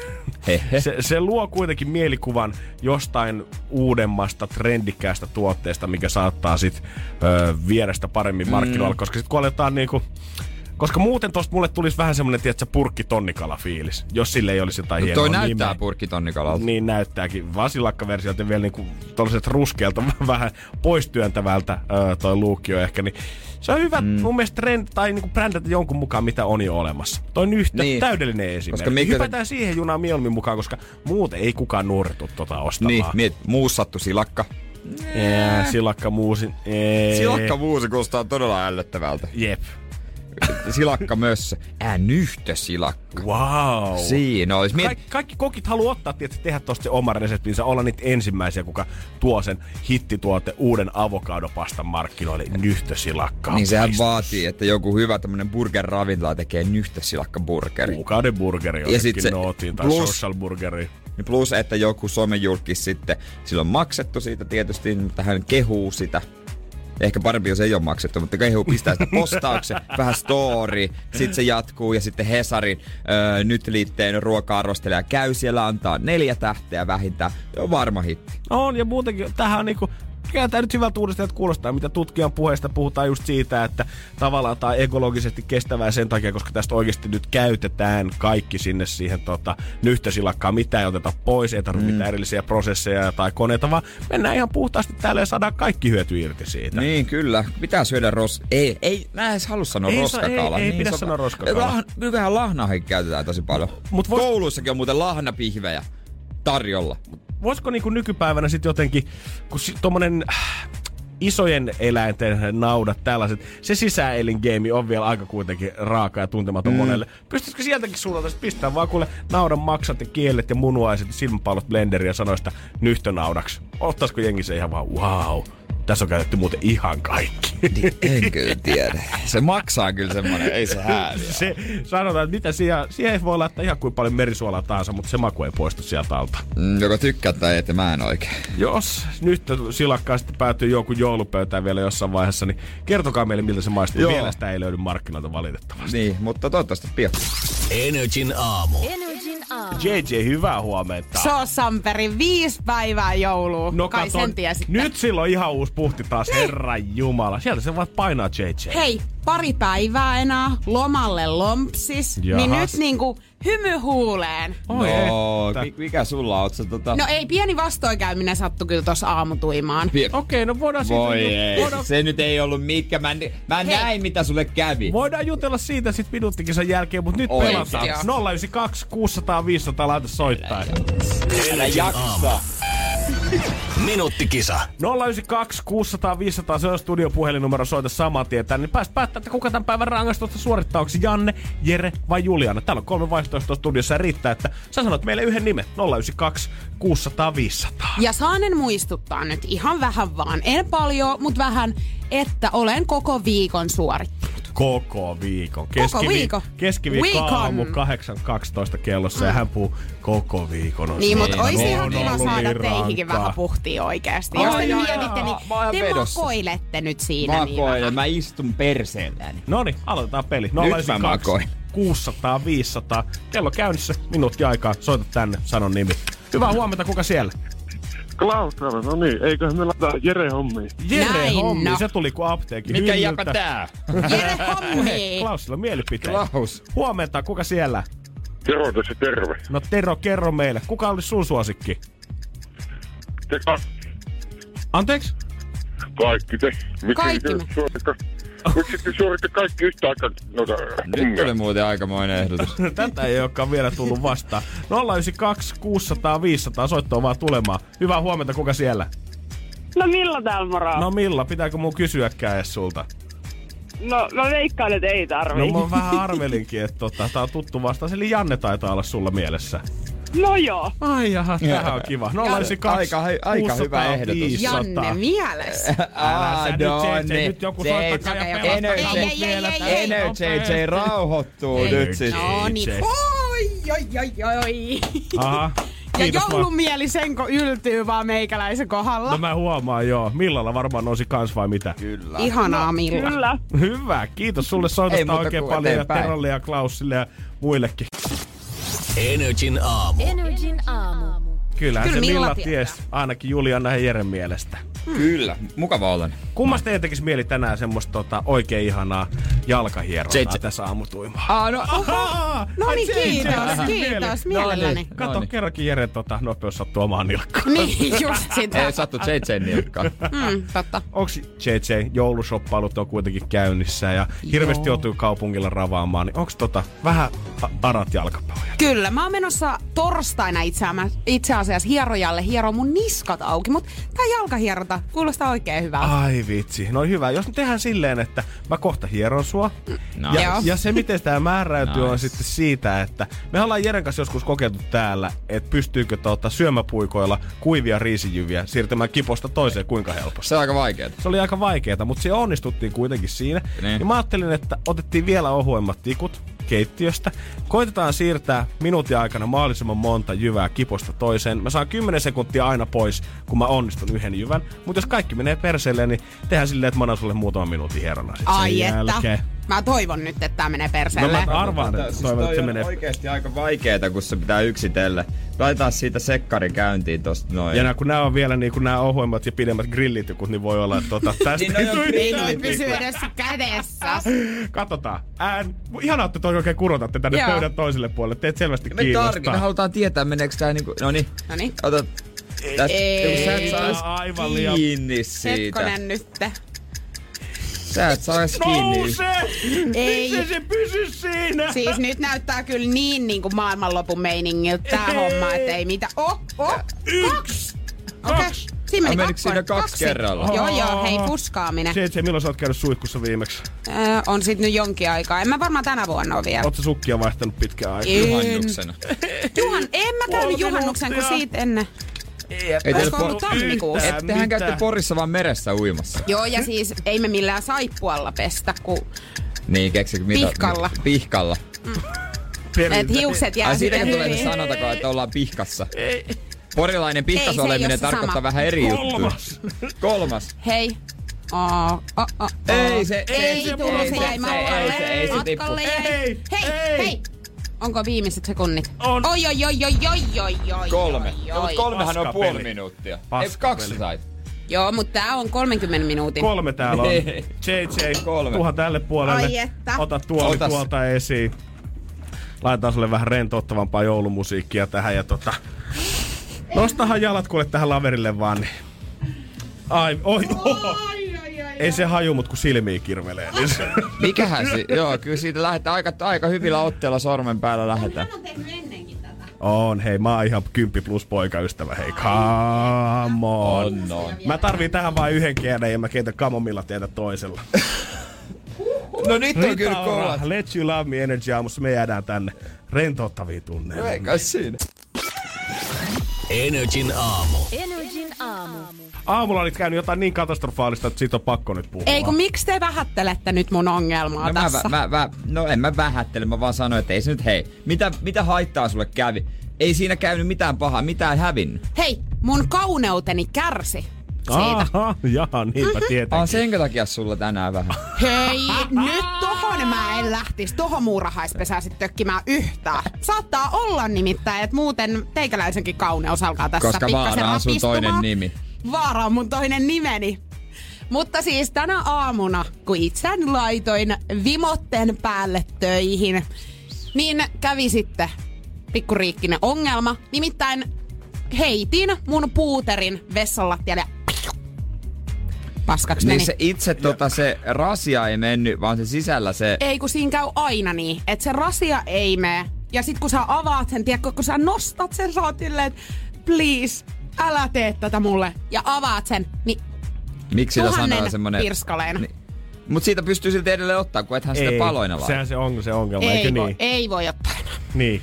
se, se luo kuitenkin mielikuvan jostain uudemmasta, trendikkäästä tuotteesta, mikä saattaa sit ö, viedä sitä paremmin markkinoilla, koska sit kun aletaan niinku Koska muuten tosta mulle tulisi vähän semmonen, tiedätkö, purkki tonnikala fiilis, jos sille ei olisi jotain No hienoa toi näyttää nimeä. purkkitonnikalalta. Niin näyttääkin. Vasilakkaversiolta vielä niinku tollaset ruskealta vähän poistyöntävältä öö, toi luukki on ehkä. Niin se on hyvä mm. mun mielestä trend, tai niinku brändätä jonkun mukaan, mitä on jo olemassa. Toi on yhtä Niin. täydellinen esimerkki. Koska mikä- Hypätään siihen junaan mieluummin mukaan, koska muuten ei kukaan nuortu tota ostamaan. Niin, miet, muussattu silakka. Yeah, silakka muusi. Ee, Silakka muusi kuulostaa todella ällöttävältä. Jep. Silakka mössö. Ää, nyhtö silakka. Wow. Siinä olisi. Miet... Kaik, kaikki kokit haluaa ottaa, tietysti, tehdä tosta se oma reseptinsä, olla niitä ensimmäisiä, kuka tuo sen hittituote uuden avokadopastan markkinoille, nyhtösilakka. Niin sehän vaatii, että joku hyvä tämmönen burger-ravintola tekee nyhtö silakka burgeri. Kuukauden burgeri Ja sit se nootiin tai plus- social burgeri. Niin Plus, että joku somejulkis sitten, sillä on maksettu siitä tietysti, mutta hän kehuu sitä. Ehkä parempi, jos ei ole maksettu, mutta kehuu pistää sitä postauksen, vähän story, sitten se jatkuu ja sitten Hesarin öö, nyt liitteen ruoka-arvostelija käy siellä, antaa neljä tähteä vähintään. Se on varma hitti. On, ja muutenkin tähän on niinku, mikä tää nyt hyvältä uudestaan kuulostaa, mitä tutkijan puheesta puhutaan just siitä, että tavallaan tämä on ekologisesti kestävää sen takia, koska tästä oikeasti nyt käytetään kaikki sinne siihen tota, nyhtösilakkaan, mitä ei oteta pois, ei tarvitse mm. mitään erillisiä prosesseja tai koneita, vaan mennään ihan puhtaasti täällä ja saadaan kaikki hyöty irti siitä. Niin, kyllä. Pitää syödä ros... Ei, ei, mä en edes halua sanoa Ei roskakala. ei- ei niin, pidä sanoa roskakala. Lah, nykyään lahnahan käytetään tosi paljon. Mut vois- Kouluissakin on muuten lahnapihvejä tarjolla. Voisiko niinku nykypäivänä sitten jotenkin, kun si- tommonen äh, isojen eläinten naudat, tällaiset, se sisäelingeimi on vielä aika kuitenkin raaka ja tuntematon mm. monelle. Pystyisikö sieltäkin suunnalta pistää vaan kuule naudan maksat ja kielet ja munuaiset ja silmäpallot blenderiä sanoista nyhtönaudaksi? Ottaisiko jengi se ihan vaan, wow, tässä on käytetty muuten ihan kaikki. En kyllä tiedä. Se maksaa kyllä semmonen, ei se hääliä. se sanotaan, että mitä siihen, siihen ei voi laittaa ihan kuin paljon merisuolaa tahansa, mutta se maku ei poistu sieltä alta. Mm, Joko tykkää tai että mä en oikein. Jos nyt silakkaa sitten päätyy joku joulupöytään vielä jossain vaiheessa, niin kertokaa meille miltä se maistuu. Joo. Vielä sitä ei löydy markkinoilta valitettavasti. Niin, mutta toivottavasti pian. Energin aamu. Energin JJ, hyvää huomenta. Se on Samperi, viisi päivää joulua. no Kai kato, sen nyt silloin ihan uusi puhti taas, herra jumala. Sieltä se vaan painaa JJ. Hei, pari päivää enää, lomalle lompsis, Jahas. niin nyt niinku hymy huuleen. Oi no, että. mi- mikä sulla on? Se, tota... No ei, pieni vastoinkäyminen sattu kyllä tossa aamutuimaan. Pie- Okei, no voidaan siitä Voi ju- ei, voidaan, se nyt ei ollut mitkä. Mä, mä Hei. näin, mitä sulle kävi. voidaan jutella siitä sit minuuttikisan jälkeen, mutta nyt Oikeesti. pelataan. 092 600 500 laita soittaa. Älä jaksa. Minuuttikisa. 092 600 500, se on studiopuhelinumero, soita saman tien tänne. Niin pääst päättää, että kuka tämän päivän rangaistusta suorittaa. Onko Janne, Jere vai Juliana? Täällä on kolme vaihtoehtoa studiossa ja riittää, että sä sanot meille yhden nimen. 092 600 500. Ja saanen muistuttaa nyt ihan vähän vaan, en paljon, mutta vähän, että olen koko viikon suorittanut. Koko viikon. viikon. Keskiviikko Viikon. aamu 8.12 kellossa ja hän puhuu koko viikon. on Niin, mutta siinä. olisi On ihan kiva saada niin teihinkin vähän puhtia oikeasti. Jos te jaa, mietitte, mä niin te vedossa. makoilette nyt siinä niin Makoilen, vähän. mä istun perseelläni. No niin, aloitetaan peli. mä 092 makoin. 600 500. Kello käynnissä, minuutti aikaa. Soita tänne, sano nimi. Hyvää huomenta, kuka siellä? Klaus täällä, no niin, eiköhän me laittaa Jere hommiin. Jere Näin, Hommi, no. se tuli kuin apteekin. Mikä jäpä tää? Jere hommi! Klausilla on mielipiteitä. Klaus. Huomenta, kuka siellä? Tero tässä terve. No Tero, kerro meille. Kuka olisi sun suosikki? Te ka- Anteeksi? kaikki te. Miksi Kaikki te me. suoritte, miksi te suoritte kaikki yhtä aikaa noita Nyt hommia? oli muuten aikamoinen ehdotus. Tätä ei olekaan vielä tullut vastaan. 092 600 500 soittoa vaan tulemaan. Hyvää huomenta, kuka siellä? No Milla täällä moro? No Milla, pitääkö mun kysyäkään edes sulta? No mä veikkaan, että ei tarvii. No mä vähän arvelinkin, että tota, tää on tuttu vastaus. Eli Janne taitaa olla sulla mielessä. No joo. Ai jaha, tämähän on kiva. 092 Aika- aika hyvä 600 ehdotus. 500. Janne mielessä. Älä sä nyt, JJ, ne- nyt joku soittakaa ja pelastakaa mut vielä. JJ rauhoittuu nyt sit. No niin. Oi, oi, oi, oi. Aha. Ja Kiitos joulumieli senko yltyy vaan meikäläisen kohdalla. No mä huomaan joo. Millalla varmaan nousi kans vai mitä? Kyllä. Ihanaa Milla. Kyllä. Hyvä, kiitos sulle soitosta oikein paljon ja. Terolle ja Klausille ja muillekin. Energin aamu. Energin aamu. Kyllähän Kyllä se Milla ties, ainakin Juliana ja Jeren mielestä. Kyllä, mukava olla. Kummasta teidän tekisi mieli tänään semmoista tota, oikein ihanaa jalkahierontaa JJ. tässä aamutuimaa? Ah, no! No niin, kiitos, vähän kiitos, mieli. mielelläni. Kato, No niin. kerrankin Jere tota, nopeus sattuu omaan nilkkaan. Niin, just sitä. ei sattu JJ nilkkaan. Mm, totta. Onks JJ, joulusoppailut on kuitenkin käynnissä ja hirveästi joutuu kaupungilla ravaamaan, niin onks tota vähän arat jalkapalloja? Kyllä, mä oon menossa torstaina itse, itse asiassa hierojalle hieroa mun niskat auki, mutta tää jalkahierota kuulostaa oikein hyvältä. Ai vitsi, no hyvä. Jos me tehdään silleen, että mä kohta hieron sua. Nice. Ja, Joo. ja se, miten tämä määräytyy, on Nice. sitten siitä, että me ollaan Jeren kanssa joskus kokeiltu täällä, että pystyykö tuota syömäpuikoilla kuivia riisijyviä siirtämään kiposta toiseen kuinka helposti. Se on aika vaikeeta. Se oli aika vaikeeta, mutta se onnistuttiin kuitenkin siinä. Niin. Ja mä ajattelin, että otettiin vielä ohuemmat tikut keittiöstä. Koitetaan siirtää minuutin aikana mahdollisimman monta jyvää kiposta toiseen. Mä saan 10 sekuntia aina pois, kun mä onnistun yhden jyvän. Mutta jos kaikki menee perseelle, niin tehdään silleen, että mä annan sulle muutaman minuutin hierona sit Ai sen että. Mä toivon nyt, että tää menee No perseelle. mä arvaan, että Siis toivon, toi että se on menee. oikeesti aika vaikeeta, kun se pitää yksitellen. Laitetaan siitä sekkari käyntiin tosta noin. Ja nää, kun nämä on vielä niin kun nämä ohuemmat ja pidemmät grillitikut, niin voi olla, että tota, tästä Niin, no joo, tule Ei mitään. noin pysy edes kädessä. Katsotaan. Ään. Ihanaa, että toi oikein kurotatte tänne Joo. pöydän toiselle puolelle. Teet selvästi me, tarki, me kiinnostaa. halutaan tietää, meneekö tää niinku... Noniin. Noniin. Ota. Tästä, Ei. kun sä et sais Aivan liian- kiinni siitä. Hetkonen nyt. Sä et sais kiinni. Nouse! Ei. Miksi se pysy siinä? Siis nyt näyttää kyllä niin, niin kuin maailmanlopun meiningiltä tää Ei. homma, että ei mitä. Oh, oh, Yksi! Okei. Kaksi! Siinä meni kakkonen. siinä kaksi kerralla? Joo, joo, hei, fuskaaminen. JJ, milloin sä oot käynyt suihkussa viimeksi? Öö, on sit nyt jonkin aikaa. En mä varmaan tänä vuonna ole vielä. Oot sä sukkia vaihtanut pitkään aikaa? En. Juhannuksena. Juhan, en mä käynyt juhannuksen kuin minuuttia. siitä ennen. Ei teillä ollut tammikuussa? Ettehän käytte Porissa vaan meressä uimassa. Joo, ja siis ei me millään saippualla pestä, kun Niin, keksikö mitä? Pihkalla. Pihkalla. et hiukset jää Ai sitten siitäkin tulee hyvin. se sanotako, että ollaan pihkassa. Porilainen Ei, pihkas se ei oleminen se tarkoittaa sama. vähän eri juttuja. Kolmas. Kolmas. Hei. Oh, oh, oh, Ei se, Ei, se, tullut, se, jäi matkalle. ei se, ei se tippu. matkalle jäi. Ei, hei, ei. hei. Onko viimeiset sekunnit? On. Oi, oi, oi, oi, oi, oi, oi. Kolme. oi, No, oi. mutta kolmehan on Paskapeli. puoli minuuttia. Ei, Paskapeli. kaksi sait. Joo, mutta tää on 30 minuutin. Kolme täällä on. Ei. JJ, Kolme. tuha tälle puolelle. Ai että. Ota tuoli Otas. tuolta esiin. Laitetaan sulle vähän rentouttavampaa joulumusiikkia tähän ja tota... Nostahan jalat kuule tähän laverille vaan. Niin. Ai, oi, oh. Ei se haju, mut kun silmiin kirvelee. Niin se... Mikähän si... Joo, kyllä siitä lähdetään aika, aika hyvillä otteilla sormen päällä lähdetään. on tehnyt ennenkin tätä. On, hei, mä oon ihan 10 plus poikaystävä, hei, come on. On, on. Mä tarviin tähän vain yhden kielen ja mä keitän kamomilla teitä toisella. No nyt on kyllä kova. Let you love me energy aamussa. Me jäädään tänne rentouttaviin tunneille. Eikä siinä. Energin aamu. Energin aamu. Aamulla olit käynyt jotain niin katastrofaalista, että siitä on pakko nyt puhua. Ei kun miksi te vähättelette nyt mun ongelmaa No, mä, tässä? mä, mä, no en mä vähättele, mä vaan sanoin, että ei se nyt hei. Mitä, mitä haittaa sulle kävi? Ei siinä käynyt mitään pahaa, mitään hävinnyt. Hei, mun kauneuteni kärsi siitä. Aha, jaha, niinpä tietenkin. On senkö takia sulla tänään vähän? Hei, nyt tohon mä en lähtis, tohon muurahaispesään sit tökkimään yhtään. Saattaa olla nimittäin, että muuten teikäläisenkin kauneus alkaa tässä Koska pikkasen Vaara on sun toinen nimi. Vaara on mun toinen nimeni. Mutta siis tänä aamuna, kun itse laitoin vimotten päälle töihin, niin kävi sitten pikkuriikkinen ongelma. Nimittäin heitin mun puuterin vessan lattialle ja paskaksi meni. Niin se itse tota, se rasia ei mennyt, vaan se sisällä se... Ei, kun siinä käy aina niin, että se rasia ei mene. Ja sit kun sä avaat sen, tiedätkö, kun sä nostat sen, sä oot silleen, please, älä tee tätä mulle. Ja avaat sen, niin Miksi sitä tuhannen sanoo semmonen... pirskaleena. Niin. Mut siitä pystyy silti edelleen ottaa, kun ethän sitä Ei, paloina laita. Sehän se on se ongelma, ei, eikö voi, niin? ei voi ottaa enää. Niin.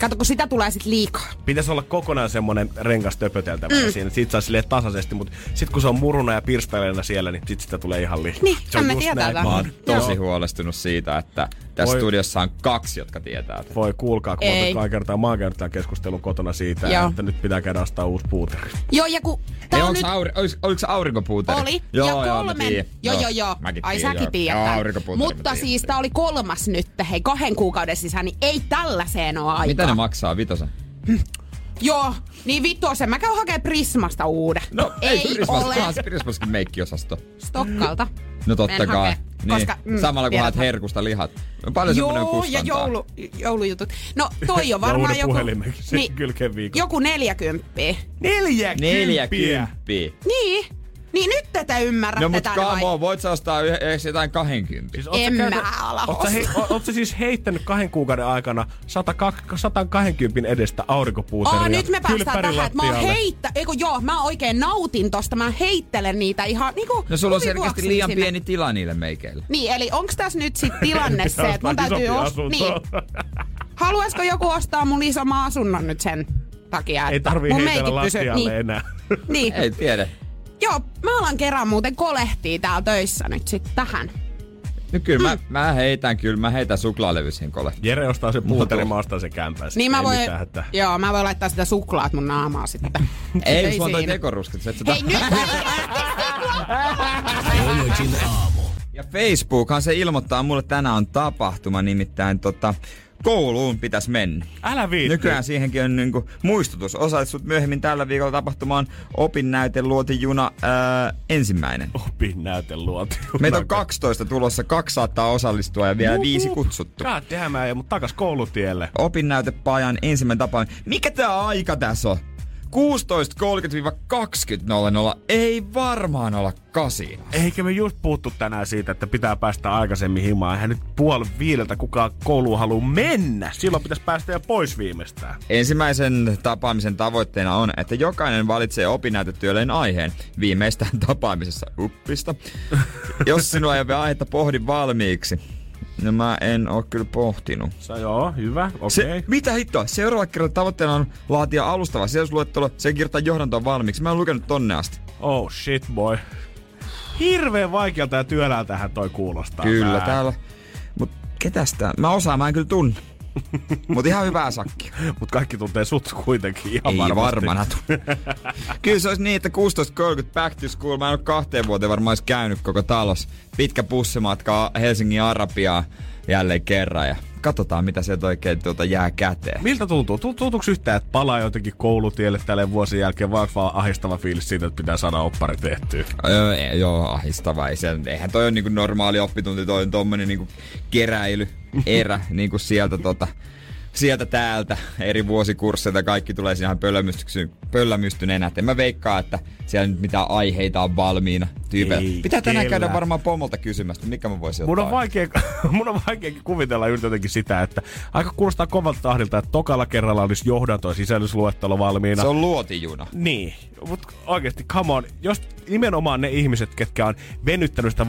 Kato, kun sitä tulee sit liikaa. Pitäisi olla kokonaan semmonen rengas töpöteltävä mm. siinä. Siitä saa silleen tasaisesti, mutta sit kun se on muruna ja pirstaleena siellä, niin sit sitä tulee ihan liikaa. Niin, se on hän me just tietää näin. Mä oon tosi Joo. huolestunut siitä, että tässä Voi- studiossa on kaksi, jotka tietää. tätä. Voi kuulkaa, kun Ei. monta kertaa mä oon käynyt tämän keskustelun kotona siitä, Joo. että nyt pitää käydä ostaa uusi puuteri. Joo, ja kun Ei, on onks nyt... auri, olis, oliko se aurinkopuuteri? Oli. Joo, ja joo, kolmen. tiedän. joo, joo, joo. Mäkin Ai tiedän, säkin joo. tiedät. Joo, mä Mutta siis tää oli kolmas nyt. Hei, kahden kuukauden sisään, niin ei tällaiseen oo aikaa. Mitä ne maksaa, vitosen? Joo, niin vittu on se. Mä käyn hakee Prismasta uuden. No ei, ei Prismas, ole. onhan se Prismaskin meikkiosasto. Stokkalta. No totta kai. Niin. koska, mm, Samalla kun haet herkusta lihat. No Paljon Joo, ja kustantaa. joulu, joulujutut. No toi on Ja varmaan joku... sen kylkeen viikon. joku neljäkymppiä. Neljä Neljä kymppiä. Niin. Niin nyt tätä ymmärrätte No mut come on, voit sä ostaa yh- jotain 20? Siis En mä ala oot sä, hei, o- oot sä siis heittänyt kahden kuukauden aikana 102 120 edestä aurinkopuuseria Aa, nyt me päästään tähän, että mä oon heittä... Eikö joo, mä oikein nautin tosta, mä heittelen niitä ihan niinku... No sulla on selkeästi liian sinne. pieni tila niille meikeille. Niin, eli onks tässä nyt sit tilanne se, että mun täytyy ostaa Niin. Haluaisiko joku ostaa mun isomman asunnon nyt sen takia, Ei että tarvii mun heitellä meikit pysyy... lattialle Niin, enää. niin. Ei tiedä. Joo, mä alan kerran muuten kolehtii täällä töissä nyt sit tähän. No kyllä mä, mä heitän, kyllä mä heitän suklaalevy siihen kole. Jere ostaa sen Mutta puuteri, mä ostan sen kämpän. Niin mä voin, mitään hätää. joo, mä voin laittaa sitä suklaat mun naamaa sitten. Ei, Ei sulla on toi siinä. tekoruskit. sä et sä Hei nyt! Ja Facebookhan se ilmoittaa mulle tänään on tapahtuma, nimittäin tota, kouluun pitäisi mennä. Älä viitti. Nykyään siihenkin on niinku muistutus. Osallistut myöhemmin tällä viikolla tapahtumaan opinnäyteluotijuna ää, ensimmäinen. Opin näyteluoti. Meitä on 12 tulossa, kaksi saattaa osallistua ja vielä viisi kutsuttu. God damn, ja mut takas koulutielle. Opinnäytepajan ensimmäinen tapaaminen. Mikä tää aika tässä on? 16.30-20.00 ei varmaan olla kasina. Eikö me just puhuttu tänään siitä, että pitää päästä aikaisemmin himaan? Eihän nyt puoli viideltä kukaan kouluun halua mennä. Silloin pitäisi päästä jo pois viimeistään. Ensimmäisen tapaamisen tavoitteena on, että jokainen valitsee opinnäytetyölleen aiheen viimeistään tapaamisessa uppista. Jos sinulla ei ole aihetta, pohdi valmiiksi. No mä en oo kyllä pohtinut. Se, joo, hyvä, okei. Se, Okay. mitä hittoa? Seuraava kerralla tavoitteena on laatia alustava sijoitusluettelo, se kirjoittaa johdantoon valmiiksi. Mä en lukenut tonne asti. Oh shit boy. Hirveän vaikealta ja työläältähän toi kuulostaa. Kyllä, vähän. täällä. Mut ketäs tää? Mä osaan, mä en kyllä tunne. Mut ihan hyvää sakkia. Mut kaikki tuntee sut kuitenkin ihan Ei varmasti. varmana. Kyllä se olisi niin, että 16.30 back to school. Mä en ole kahteen vuoteen varmaan käynyt koko talos. Pitkä bussimatka Helsingin Arabiaan jälleen kerran. Ja katsotaan, mitä sieltä oikein tuota jää käteen. Miltä tuntuu? Tu- Tuntuuko yhtään, että palaa jotenkin koulutielle tälle vuosien jälkeen, vai onko vaan ahistava fiilis siitä, että pitää saada oppari tehtyä? Öö, ei, joo, ahistava. Ei se, eihän toi ole niinku normaali oppitunti, toi on tommonen niinku keräily, erä niinku sieltä tota, sieltä täältä eri vuosikursseilta kaikki tulee pöllämysty- pöllämystyneenä. Et en mä veikkaa, että siellä nyt mitään aiheita on valmiina tyypeillä. Ei Pitää tänään käydä varmaan pomolta kysymästä, mikä mä voisin Mun on, vaikea, mun on vaikea kuvitella jotenkin sitä, että aika kuulostaa kovalta tahdilta, että tokalla kerralla olisi johdanto ja sisällysluettelo valmiina. Se on luotijuna. Niin, mutta oikeasti, come on, jos nimenomaan ne ihmiset, ketkä on venyttänyt sitä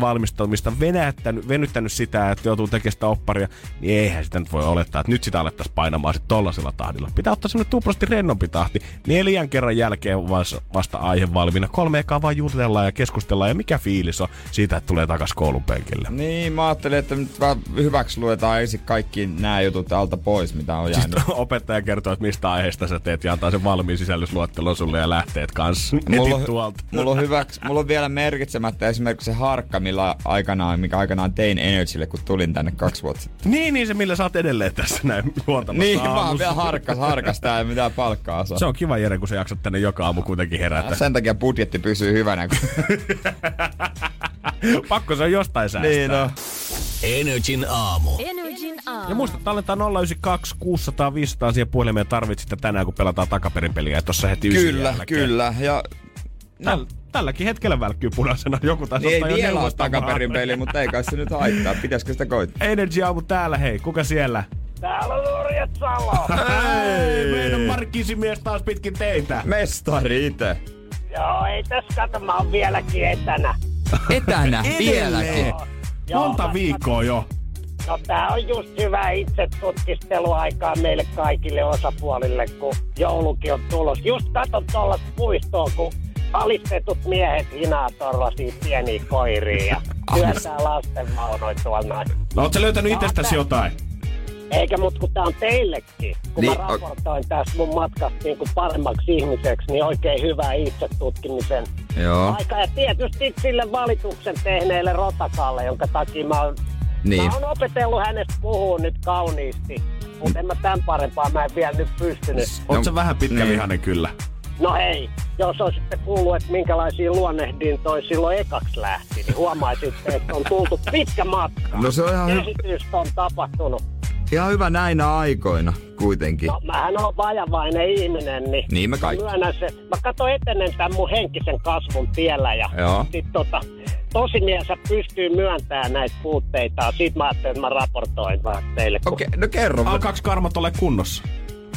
venättänyt, venyttänyt sitä, että joutuu tekemään sitä opparia, niin eihän sitä nyt voi olettaa, että nyt sitä alettaisiin painamaan sitten tollasella tahdilla. Pitää ottaa semmoinen tuplasti rennompi tahti. Neljän kerran jälkeen vasta, vasta aihe valmiina. Kolme ekaa vaan jutellaan ja keskustellaan ja mikä fiilis on siitä, että tulee takas koulun penkille. Niin, mä ajattelin, että nyt vaan hyväksi luetaan ensin kaikki nämä jutut alta pois, mitä on jäänyt. Siis opettaja kertoo, että mistä aiheesta sä teet ja antaa sen valmiin sisällysluettelon sulle ja lähteet kanssa. Mulla on, tuolta. mulla, on hyväksi, mulla on vielä merkitsemättä esimerkiksi se harkka, millä aikanaan, mikä aikanaan tein Energylle, kun tulin tänne kaksi vuotta sitten. Niin, niin se millä sä oot edelleen tässä näin juontamassa Niin, mä oon vielä harkas, harkas tää ei mitään palkkaa saa. Se on kiva Jere, kun sä jaksat tänne joka aamu kuitenkin herätä. Sen takia budjetti pysyy hyvänä. Kun... Pakko se on jostain säästää. niin no. Energin aamu. Energin aamu. Ja muista tallentaa 092 600 500 siihen puhelimeen tarvitsit tänään, kun pelataan takaperin peliä. Tuossa heti Kyllä, jälkeen. kyllä. Ja Täl, tälläkin hetkellä välkkyy punaisena joku taas niin ei ottaa jo vielä ole takaperin peli, mutta ei kai se nyt haittaa. Pitäisikö sitä koittaa? Energy aamu täällä, hei. Kuka siellä? Täällä on Nurjet Salo. Hei, meidän markkisimies taas pitkin teitä. Mestari itse. Joo, ei tässä kato, mä oon vieläkin etänä. Etänä vieläkin. Joo, Monta viikkoa jo. No tää on just hyvä itse tutkiskeluaikaa meille kaikille osapuolille, kun joulukin on tulos. Just kato tuollaista puistoa, kun alistetut miehet hinaa tollasia pieniä koiria ja työtää lastenvaunoja tuolla noin. No oot sä löytänyt itsestäsi jotain? Eikä mut kun tää on teillekin. Kun Niin, mä raportoin tässä mun matkasta niin kuin paremmaksi ihmiseksi, niin oikein hyvä itse tutkimisen Joo. aika. Ja tietysti sille valituksen tehneelle Rotakalle, jonka takia mä oon, Niin. mä oon opetellut hänestä puhua nyt kauniisti Mutta en mä tämän parempaa, mä en vielä nyt pystynyt. No, sä vähän pitkälihainen kyllä. No hei, jos olisitte kuullut, että minkälaisia luonnehdintoja silloin ekaksi lähti, niin huomaisitte, että on tultu pitkä matka. No se on ihan, Kehitystä on tapahtunut. Ihan hyvä näinä aikoina kuitenkin. No, mähän on vajavainen ihminen, niin, Niin me kaikki. mä myönnän se. Mä katson etenen tämän mun henkisen kasvun tiellä ja Joo. sit tota, tosimiesä pystyy myöntämään näitä puutteita. Siitä mä ajattelin, että mä raportoin vaan teille. kun- Okei, no kerro. Alkaaks karmat ole kunnossa?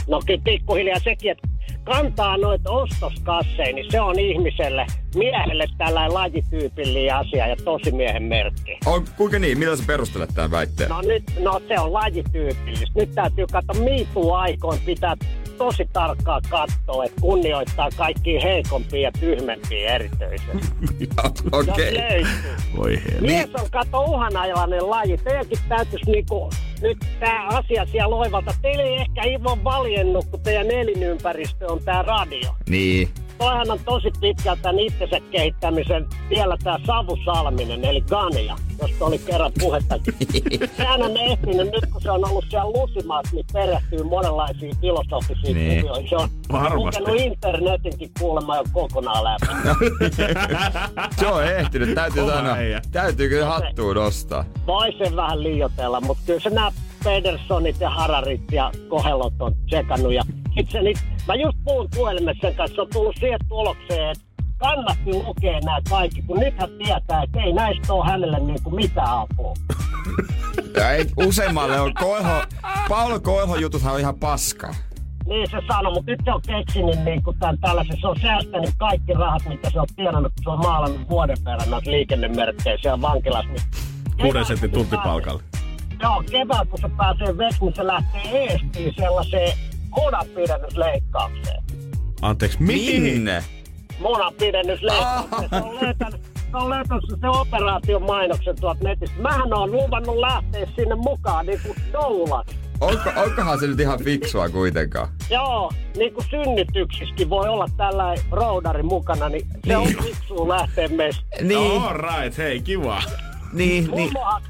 No kyllä pikkuhiljaa sekin, että kantaa noita ostoskasseja, niin se on ihmiselle, miehelle tällainen lajityypillinen asia ja tosimiehen merkki. On, kuinka niin? Millä sä perustelet tämän väitteen? No nyt, no se on lajityypillistä. Nyt täytyy katsoa miituu aikoin pitää tosi tarkkaa katsoa, että kunnioittaa kaikkia heikompia ja tyhmempiä erityisesti. Okei. Löytyy. Voi. Mies on kato uhanalainen laji. Teidänkin täytyisi niinku, nyt tämä asia siellä loivalta. Teille ei ehkä Ivo valjennut, kun teidän elinympäristö on tämä radio. Niin. Toihan on tosi pitkältä tämän itsensä kehittämisen vielä tämä savusalminen, eli Gania, josta oli kerran puhettakin. Sehän on ehtinyt nyt, kun se on ollut siellä Lusimaassa, niin perehtyy monenlaisiin filosofisiin Niin. kuvioihin. Se on Varmasti. lukenut internetinkin kuulemma jo kokonaan läpi. Se on ehtinyt. Täytyy Kova sanoa. äijä. Täytyy kyllä hattuun nostaa. Voi sen vähän liioitella, mutta kyllä se nämä Pedersonit ja Hararit ja Kohellot on tsekannut. Ja sit se, niit, mä just puhun puhelimessa sen kanssa, se on tullut siihen tulokseen, että kannatti lukea nämä kaikki, kun nyt hän tietää, että ei näistä ole hänelle niinku mitään apua. Ja ei, useimmalle on Koiho, Paolo Koiho jututhan on ihan paskaa. Niin se sanoi, mutta nyt se on keksinyt niin kuin tämän tällaisen, se on säästänyt kaikki rahat, mitä se on tienannut, kun se on maalannut vuoden verran näitä liikennemerkkejä siellä vankilassa. Niin Kuuden sentin tuntipalkalle. Joo, kevään kun se pääsee veksi, niin se lähtee eestiin sellaiseen munanpidennysleikkaukseen. Anteeksi, mihin? Minne? Munanpidennysleikkaukseen. Se on löytänyt, se on löytänyt se operaation mainoksen tuolta netistä. Mähän on luvannut lähteä sinne mukaan niin kuin doulas. Onko, onkohan se nyt ihan fiksua kuitenkaan? Joo, niin kuin synnytyksissäkin voi olla tällainen roudari mukana, niin se on fiksua lähteä meistä. Niin, All right, hei, kiva. niin, niin. Mummohan,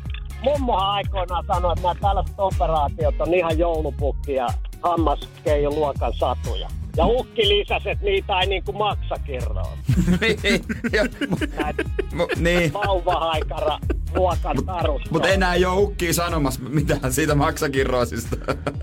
mummohan aikoinaan sanoi, että nämä tällaiset operaatiot on ihan joulupukki ja hammaskeijon luokan satuja. Ja ukki lisäsi, että niitä ei niinku maksa kirroon. niin, mu- niin. vauvahaikara luokan tarusta. Mutta enää ei ole ukkia sanomassa mitään siitä maksakirroosista.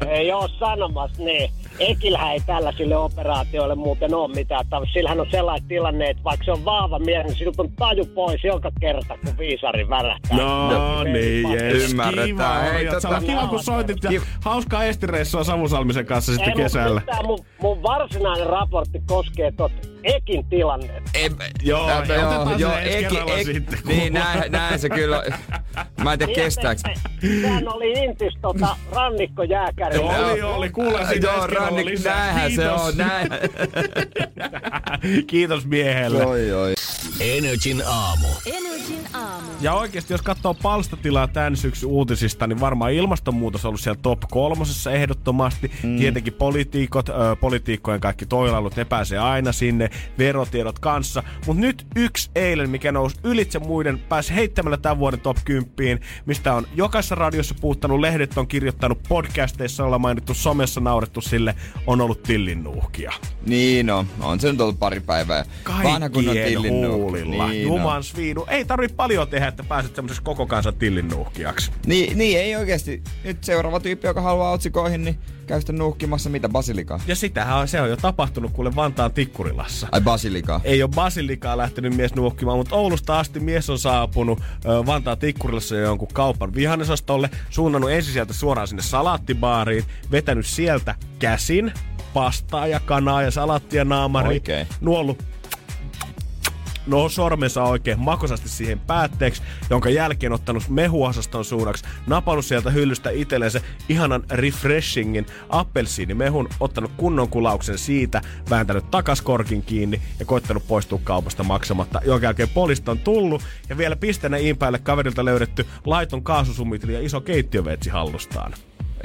Ei oo sanomassa, niin. Ekillähän ei tällaisille operaatioille muuten ole mitään. Sillähän on sellainen tilanne, että vaikka se on vahva mies, niin siltä on taju pois joka kerta, kun viisari värähtää. No niin, jes. Ymmärretään. Kiva, Hei, tota- kiva kun soitit ja hauskaa estireissua Savusalmisen kanssa sitten Ei, kesällä. mun, mun varsinainen raportti koskee tot Ekin tilannetta. Ei, Joo, ei, otetaan se ensi kerralla sitten, Niin, näin, näin se kyllä. Mä en tiedä kestääks. Sehän oli Intis tota, rannikkojääkäri. Oli, oli, kuulen sitä Joo, Rannik, näinhän se Kiitos. on, näin. Kiitos miehelle. Oi, oi. Energin aamu. Energin aamu. Ja oikeasti, jos katsoo palstatilaa tämän syksyn uutisista, niin varmaan ilmastonmuutos on ollut siellä top kolmosessa ehdottomasti. Mm. Tietenkin politiikot, ö, politiikkojen kaikki toilailut, ne pääsee aina sinne, verotiedot kanssa. Mutta nyt yksi eilen, mikä nousi ylitse muiden, pääsi heittämällä tämän vuoden top 10, mistä on jokaisessa radiossa puhuttanut, lehdet on kirjoittanut, podcasteissa ollaan mainittu, somessa naurettu sille, on ollut tillinnuuhkia. Niin on, on se nyt ollut pari päivää. Kaikkien huulilla. Niin, Juman sviinu. Ei tarvi paljon tehdä, että pääset semmoisessa koko kansan tillinnuuhkijaksi. Niin, niin, ei oikeesti. Nyt seuraava tyyppi, joka haluaa otsikoihin, niin käy sitten nuuhkimassa mitä basilikaa. Ja sitähän on, se on jo tapahtunut kuule Vantaan Tikkurilassa. Ai basilikaa. Ei ole basilikaa lähtenyt mies nuokkimaan, mutta Oulusta asti mies on saapunut ö, Vantaan Tikkurilassa jo jonkun kaupan vihannesostolle, suunnannut ensin sieltä suoraan sinne salaattibaariin, vetänyt sieltä käsin pastaa ja kanaa ja salaattia naamariin, Oikein. nuollut no sormensa oikein makosasti siihen päätteeksi, jonka jälkeen ottanut mehuosaston suunnaksi, napannut sieltä hyllystä itselleen se ihanan refreshingin appelsiinimehun, ottanut kunnon kulauksen siitä, vääntänyt takaskorkin kiinni ja koittanut poistua kaupasta maksamatta, jonka jälkeen polista on tullut ja vielä pisteenä iin päälle kaverilta löydetty laiton kaasusumitili ja iso keittiöveitsi hallustaan.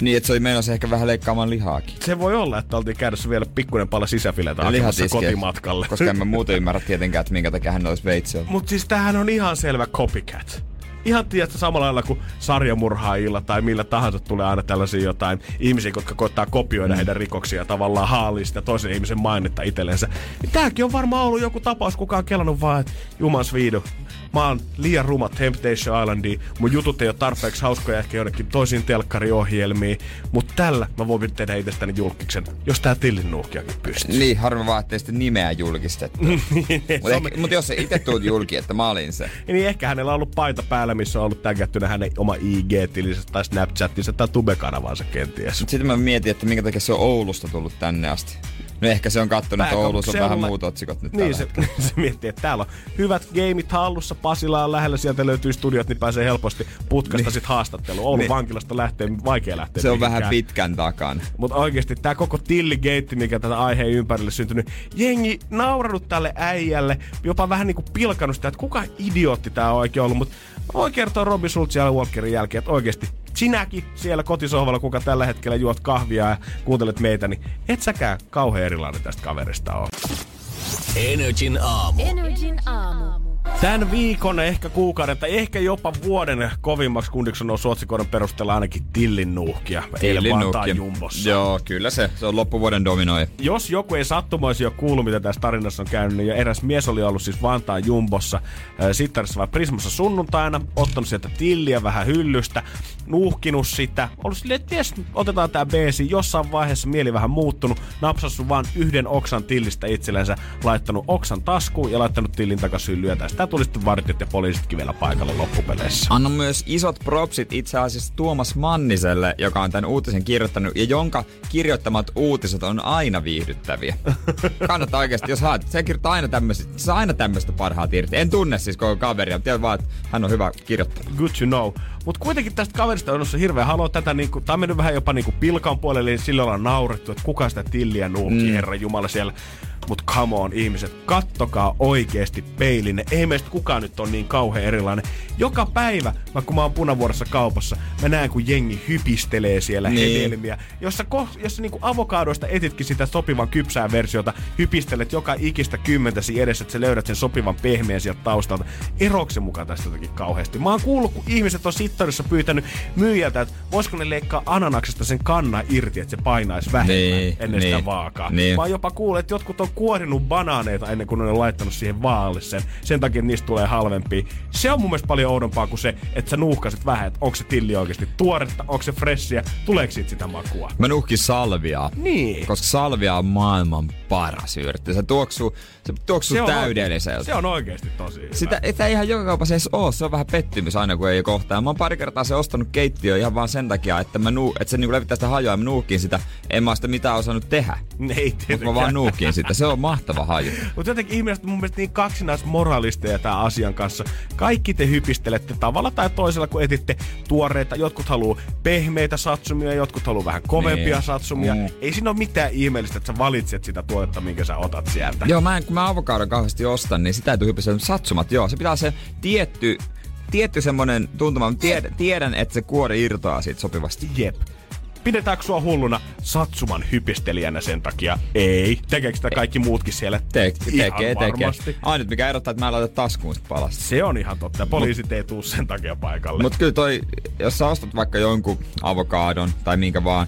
Niin, että se oli menossa ehkä vähän leikkaamaan lihaakin. Se voi olla, että oltiin käydessä vielä pikkuinen pala sisäfiletä hakemassa kotimatkalle. Koska en mä muuten ymmärrä tietenkään, että minkä takia hän olisi veitsi ollut. Mutta siis tämähän on ihan selvä copycat. ihan tiedätkö samalla lailla kuin sarjamurhaajilla tai millä tahansa tulee aina tällaisia jotain ihmisiä, jotka koittaa kopioida mm. heidän rikoksia tavallaan haalii sitä toisen ihmisen mainetta itsellensä. Niin tääkin on varmaan ollut joku tapaus, kuka on kelannut vaan, että jumans viidu. Mä oon liian ruma Temptation Islandiin, mun jutut ei ole tarpeeksi hauskoja ehkä jonnekin toisiin telkkariohjelmiin, mutta tällä mä voin tehdä itsestäni julkiksen, jos tää tillin nuuhkiakin pystyy. Niin, harmi vaan, ettei sitten nimeä julkistettu. Mutta mut jos sä itse tuut julki, että mä olin se. niin ehkä hänellä on ollut paita päällä, missä on ollut tägättynä hänen oma IG-tilinsä tai Snapchatinsa tai Tube-kanavansa kenties. Sitten mä mietin, että minkä takia se on Oulusta tullut tänne asti. No ehkä se on kattonut, että Oulussa on vähän muut otsikot nyt Niin, se, se miettii, että täällä on hyvät gameit hallussa, Pasila on lähellä, sieltä löytyy studiot, niin pääsee helposti putkasta niin. sit haastatteluun. Oulun Niin. vankilasta lähtee, vaikea lähteä Se on vähän pitkän takana. Mutta oikeasti tämä koko tilligeitti, mikä tätä aiheen ympärille syntynyt, jengi nauranut tälle äijälle, jopa vähän niinku pilkannut sitä, että kuka idiootti tämä oikein ollut. Mutta mä voin kertoa Robin Schultzin ja Walkerin jälkeen, että oikeasti sinäkin siellä kotisohvalla, kuka tällä hetkellä juot kahvia ja kuuntelet meitä, niin et säkään kauhean erilainen tästä kaverista ole. Energin aamu. Energin aamu. Tämän viikon, ehkä kuukauden tai ehkä jopa vuoden kovimmaksi kundiksi on otsikoiden perusteella ainakin Tillin nuuhkia. Tillinnukki. Jumbossa. Joo, kyllä se. Se on loppuvuoden dominoi. Jos joku ei sattumoisi jo kuullut, mitä tässä tarinassa on käynyt, niin eräs mies oli ollut siis Vantaan Jumbossa äh, Sittarissa vai Prismassa sunnuntaina, ottanut sieltä tilliä vähän hyllystä, nuuhkinut sitä, ollut silleen, että ties, otetaan tää beesi, jossain vaiheessa mieli vähän muuttunut, napsassu vaan yhden oksan tillistä itsellensä, laittanut oksan taskuun ja laittanut tillin takaisin hyllyä. Tästä tuli sitten vartijat ja poliisitkin vielä paikalle loppupeleissä. Annan myös isot propsit itse asiassa Tuomas Manniselle, joka on tämän uutisen kirjoittanut ja jonka kirjoittamat uutiset on aina viihdyttäviä. Kannattaa oikeasti, jos haet. Se kirjoittaa aina tämmöistä, se saa aina tämmöistä parhaat irti. En tunne siis koko kaveria, mutta tiedän vaan, että hän on hyvä kirjoittaja. good to know. Mutta kuitenkin tästä kaverista on noussut hirveä haloo tätä, niinku, tämä on mennyt vähän jopa niinku pilkan puolelle, eli sillä ollaan naurettu, että kuka sitä tilliä nuuhkii, mm. herra jumala siellä. Mut come on ihmiset, kattokaa oikeesti peilin. Ei meistä kukaan nyt on niin kauhean erilainen. Joka päivä, vaikka kun mä oon punavuorossa kaupassa, mä näen kun jengi hypistelee siellä Niin. hedelmiä. Jossa, ko, jossa niinku avokadoista etitkin sitä sopivan kypsää versiota, hypistelet joka ikistä kymmentäsi edessä, että sä löydät sen sopivan pehmeän sieltä taustalta. Eroako se mukaan tästä jotenkin kauheasti? Mä oon kuullut, kun ihmiset on sittarissa pyytänyt myyjältä, että voisiko ne leikkaa ananaksesta sen kanna irti, että se painaisi vähemmän Niin, ennen sitä niin, vaakaa. niin. Mä oon jopa kuullut, että jotkut on kuorinut banaaneita ennen kuin ne on laittanut siihen vaalle sen. Sen takia niistä tulee halvempia. Se on mun mielestä paljon oudompaa kuin se, että sä nuuhkasit vähän, että onko se tilli oikeasti tuoretta, onko se fressiä, tuleeko siitä sitä makua. Mä nuhkin salviaa. Niin. Koska salvia on maailman paras yrtti. Se tuoksuu, se tuoksuu Se on täydelliseltä. Se on oikeasti tosi hyvä. Sitä että ei ihan joka kaupassa edes oo. Se on vähän pettymys aina, kun ei kohtaa. Mä oon pari kertaa se ostanut keittiö ihan vaan sen takia, että, mä nuu, että se niinku levittää sitä hajoa ja mä nuuhkin sitä. En mä sitä mitään osannut tehdä. Ei Mutta mä vaan nuuhkin sitä. Se on mahtava haju. Mutta jotenkin ihmiset mun mielestä niin kaksinaismoralisteja tämän asian kanssa. Kaikki te hypistelette tavalla tai toisella, kun etitte tuoreita. Jotkut haluu pehmeitä satsumia, jotkut haluu vähän kovempia Niin. satsumia. Mm. Ei siinä ole mitään ihmeellistä, että sä valitset sitä tuotetta, minkä sä otat sieltä. Joo, mä en, kun mä avokadon kauheasti ostan, niin sitä ei tule hypistä. Satsumat, joo. Se pitää se tietty, tietty semmonen tuntuma. Mä Tiedän, tiedän, että se kuori irtoaa siitä sopivasti. Jep. Pidetäänkö sua hulluna satsuman hypistelijänä sen takia? Ei. Tekeekö sitä kaikki muutkin siellä? Te, tekee, tekee. varmasti. Ainut mikä erottaa, että mä en laita taskuun sit palasta. Se on ihan totta. Poliisit ei tuu sen takia paikalle. Mutta kyllä toi, jos sä ostat vaikka jonkun avokadon tai minkä vaan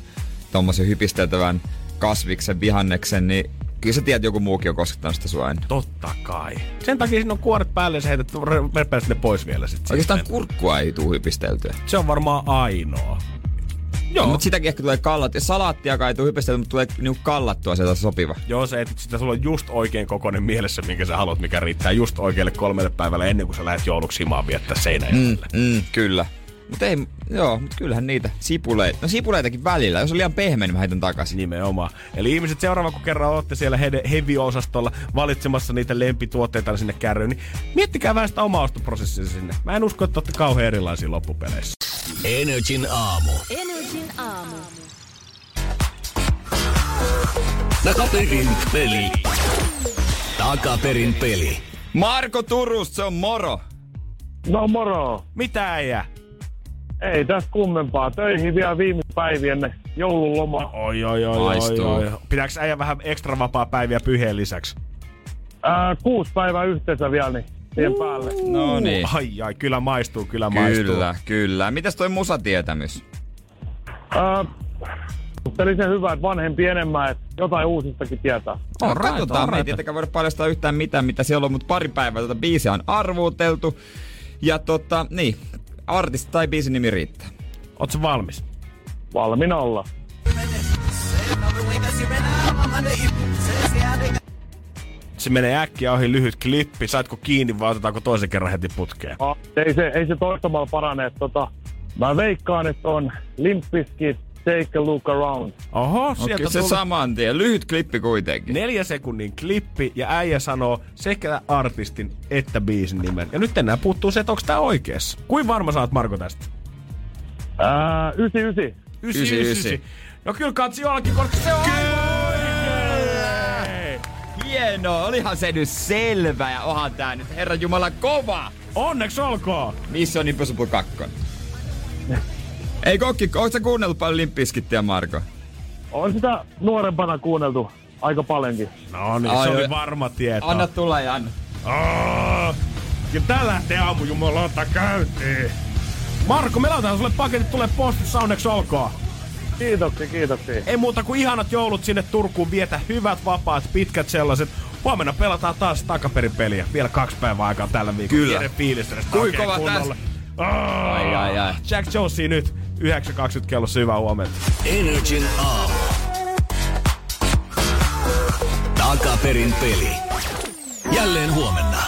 tommosen hypisteltävän kasviksen, vihanneksen, niin kyllä sä tiedät, joku muukin on koskettanut sitä sua ennen. Totta kai. Sen takia siinä on kuoret päälle ja sä heität repäät ne pois vielä sit Oikeastaan sitten. kurkkua ei tuu hypisteltyä. Se on varmaan ainoa. Joo. Mutta sitäkin ehkä tulee kallat. Ja salaattiakaan ei tuu hypisteltyä, mutta tulee niinku kallattua sieltä sopiva. Joo, se etit sitä, sulla on just oikein kokoinen mielessä, minkä sä haluat, mikä riittää just oikealle kolmelle päivälle ennen kuin sä lähdet jouluksi himaan viettää Mm, Seinäjoelle. mm, kyllä. Mutta ei, joo, mutta kyllähän niitä sipuleita. No sipuleitakin välillä. Jos on liian pehmeä, niin mä heitän takaisin. Nimenomaan. Eli ihmiset seuraava, kun kerran olette siellä he- heavy-osastolla valitsemassa niitä lempituotteita sinne kärryyn, niin miettikää vähän sitä omaa ostoprosessia sinne. Mä en usko, että olette kauhean erilaisia loppupeleissä. Energin aamu. Energin aamu. Takaperin peli. Takaperin peli. Marko Turus, se on moro. No moro. Mitä äijä? Ei tässä kummempaa. Töihin vielä viime päivi ennen joululoma. Oi, oi, oi, oi, Maistuu. oi. Pitääkö äijä vähän ekstra vapaa päiviä pyheen lisäksi? Ää, kuusi päivää yhteensä vielä, niin siihen päälle. No niin. Ai ai, kyllä maistuu, kyllä, maistuu. Kyllä, kyllä. Mitäs toi musatietämys? Äh, Eli se hyvä, että vanhempi enemmän, että jotain uusistakin tietää. No, Alright, katsotaan, me ei tietenkään voida paljastaa yhtään mitään, mitä siellä on, mutta pari päivää tätä biisiä on arvuuteltu. Ja tota, niin, artisti tai biisin nimi riittää. Ootko valmis? Valmiina olla. Se menee äkkiä ohi lyhyt klippi. Saitko kiinni vai otetaanko toisen kerran heti putkeen? Ah, ei, se, ei se toistamalla parane. että Tota, mä veikkaan, että on Limp Bizkit, Take a Look Around. Oho, sieltä Okei, se tuli saman tien. Lyhyt klippi kuitenkin. neljä sekunnin klippi ja äijä sanoo sekä artistin että biisin nimen. Ja nyt enää puuttuu se, että onko tää oikeassa. Kuin varma saat Marko tästä? Ää, 99. 99. No kyllä katsi jollakin, koska se on. Hienoa, olihan se nyt selvä ja onhan tää nyt Herran Jumala kova. Onneksi olkoon! Missä on Impossible 2? Ei kokki, ootko sä kuunnellut paljon Limpiskittiä, Marko? On sitä nuorempana kuunneltu aika paljonkin. No niin, Ai, se oli varma tieto. Anna tulla ja anna. Oh, kyllä tää lähtee aamujumalauta käyntiin. Marko, me laitetaan sulle paketit, tulee postissa, onneksi olkoon. Kiitoksia, kiitoksia. Ei muuta kuin ihanat joulut sinne Turkuun, vietä hyvät, vapaat, pitkät sellaiset. Huomenna pelataan taas takaperin peliä. Vielä kaksi päivää aikaa tällä viikolla. Kyllä. Tiedä fiilistä sitä Kui oikein kova. Oh, Ai, ai, ai. Jack Jonesi nyt 9.20 kellossa hyvää huomenta. Energin aamu. Takaperin peli. Jälleen huomenna.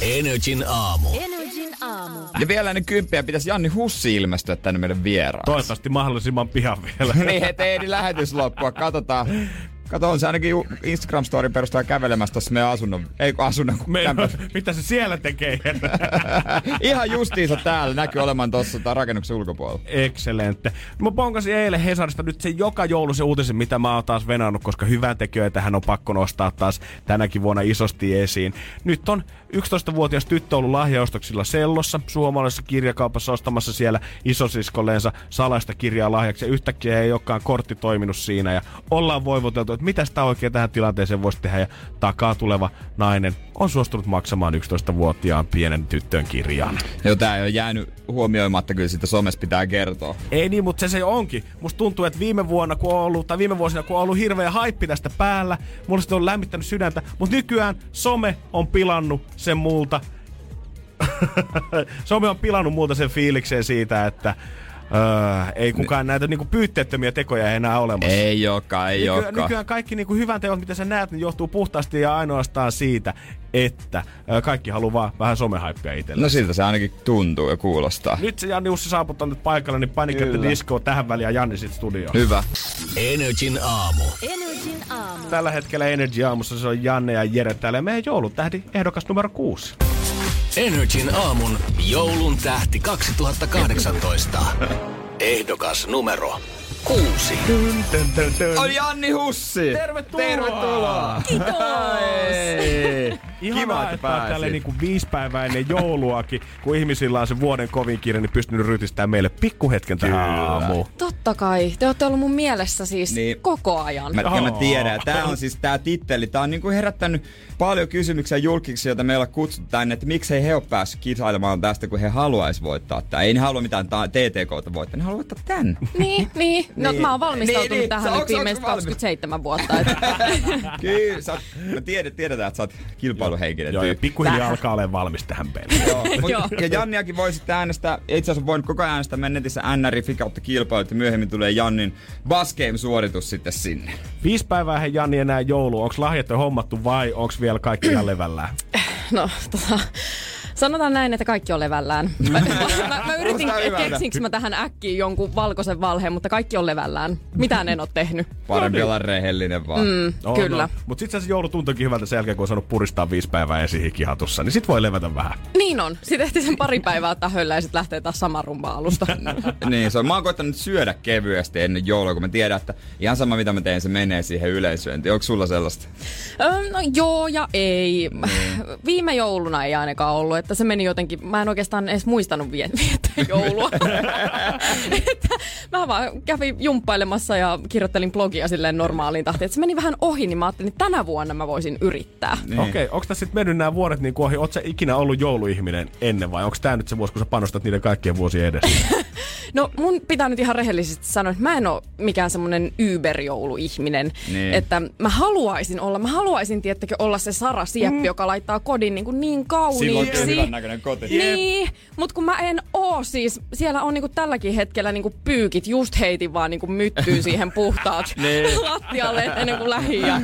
Energin aamu. Energin aamu. Ja vielä ennen kymppiä pitäisi Janni Hussi ilmestyä tänne meidän vieraan. Toivottavasti mahdollisimman pian vielä. niin, ettei ehdi lähetys loppua. Katsotaan. Kato, on se ainakin Instagram-storin perusteella kävelemässä tuossa meidän asunnon, ei asunnon, Me, mitä se siellä tekee? Ihan justiinsa täällä näkyy olemaan tuossa rakennuksen ulkopuolella. Excelente. Mä ponkasin eilen Hesarista nyt se joka joulu se uutisen, mitä mä oon taas venannut, koska hyvän tekijöitä hän on pakko nostaa taas tänäkin vuonna isosti esiin. Nyt on 11-vuotias tyttö ollut lahjaostoksilla Sellossa, suomalaisessa kirjakaupassa ostamassa siellä isosiskoleensa salaista kirjaa lahjaksi. Ja yhtäkkiä ei olekaan kortti toiminut siinä ja ollaan voivoteltu, että mitä sitä oikein tähän tilanteeseen voisi tehdä. Ja takaa tuleva nainen on suostunut maksamaan 11-vuotiaan pienen tyttön kirjan. Joo, tää ei ole jäänyt huomioimatta, kyllä sitä somessa pitää kertoa. Ei niin, mutta se se onkin. Musta tuntuu, että viime vuonna, kun on ollut, tai viime vuosina, kun on ollut hirveä haippi tästä päällä, mulla se on lämmittänyt sydäntä, mutta nykyään some on pilannut sen multa. some on pilannut multa sen fiilikseen siitä, että öö, ei kukaan näitä niinku pyytteettömiä tekoja enää olemassa. Ei olekaan, ei Nykyään, olekaan. nykyään kaikki niinku hyvän teot, mitä sä näet, niin johtuu puhtaasti ja ainoastaan siitä, että ö, kaikki haluaa vaan vähän somehaippia itselleen. No siltä se ainakin tuntuu ja kuulostaa. Nyt se Janni Ussi saaput tänne paikalle, niin panikette Kyllä. diskoa tähän väliin ja Janni sit studioon. Hyvä. Energin aamu. Energin aamu. Tällä hetkellä Energy Aamussa se on Janne ja Jere täällä ja meidän joulutähdi ehdokas numero kuusi. Energin aamun joulun tähti 2018. Ehdokas numero kuusi. On Janni Hussi! Tervetuloa! Tervetuloa! Kiitos! Ihanaa, Kiva, että että oot tälle pääsit. niinku viisi päivää ennen jouluakin, kun ihmisillä on se vuoden kovin kiire, niin pystynyt rytistämään meille pikkuhetken tähän Kyllä. aamuun. Totta kai. Te olette ollut mun mielessä siis Niin. niin. koko ajan. Mä, ja mä tiedän, tää on siis tää titteli. Tää on niinku herättänyt paljon kysymyksiä julkiksi, joita meillä on kutsuttu tänne, että miksei he ole päässyt kisailemaan tästä, kun he haluais voittaa tää. Ei ne halua mitään ta- TTKta voittaa, ne haluaa voittaa tän. Niin, niin. No Niin. mä oon valmistautunut Niin, niin. tähän Sä- nyt viimeiset valmis? 27 vuotta. Et. Kyllä, sä, oot- mä tiedän, tiedetään, että sä oot kilpailuhenkinen Joo, ja pikkuhiljaa alkaa olla valmis tähän peliin. Joo, mut- Joo. ja Janniakin voi sitten äänestää, itse asiassa voinut koko ajan äänestää meidän netissä NRI Fikautta kilpailut ja myöhemmin tulee Jannin Bass Game-suoritus sitten sinne. Viisi päivää he Janni enää joulu. Onks lahjat jo hommattu vai onks vielä kaikki ihan levällään? No, tota, sanotaan näin, että kaikki on levällään. Mä, mä, mä yritin, keksinkö mä tähän äkkiin jonkun valkoisen valheen, mutta kaikki on levällään. Mitään en oo tehnyt. Parempi olla rehellinen vaan. Mm. Mm, kyllä. Mutta sit se joulu tuntuikin hyvältä sen jälkeen, kun on saanut puristaa viisi päivää esihikihatussa, niin sit voi levätä vähän. Niin on. Sitten ehti sen pari päivää ottaa höllä ja sitten lähtee taas sama rumba alusta. niin, se on. Mä oon koittanut syödä kevyesti ennen joulua, kun mä tiedän, että ihan sama mitä mä teen, se menee siihen yleisööntiin. Onko sulla sellaista? Öö, no joo ja ei. Viime jouluna ei ainakaan ollut, että se meni jotenkin, mä en oikeastaan edes muistanut vie- viettää joulua. että mä vaan kävin jumppailemassa ja kirjoittelin blogia silleen normaaliin tahtiin. Että se meni vähän ohi, niin mä ajattelin, että tänä vuonna mä voisin yrittää. Niin. Okei, okay, onko tässä sitten mennyt nämä vuodet niin ohi? Oletko ikinä ollut jouluihminen ennen vai onko tämä nyt se vuosi, kun sä panostat niiden kaikkien vuosien edessä? No mun pitää nyt ihan rehellisesti sanoa, että mä en ole mikään semmonen Uber-jouluihminen. Niin. Että mä haluaisin olla, mä haluaisin tiettäkö olla se Sara Sieppi, mm. joka laittaa kodin niin, kuin niin kauniiksi. Hyvän näköinen koti. Niin, mutta kun mä en oo siis, siellä on niinku tälläkin hetkellä niinku pyykit, just heitin vaan niinku myttyy siihen puhtaat Niin. lattialle ennen kuin lähi ja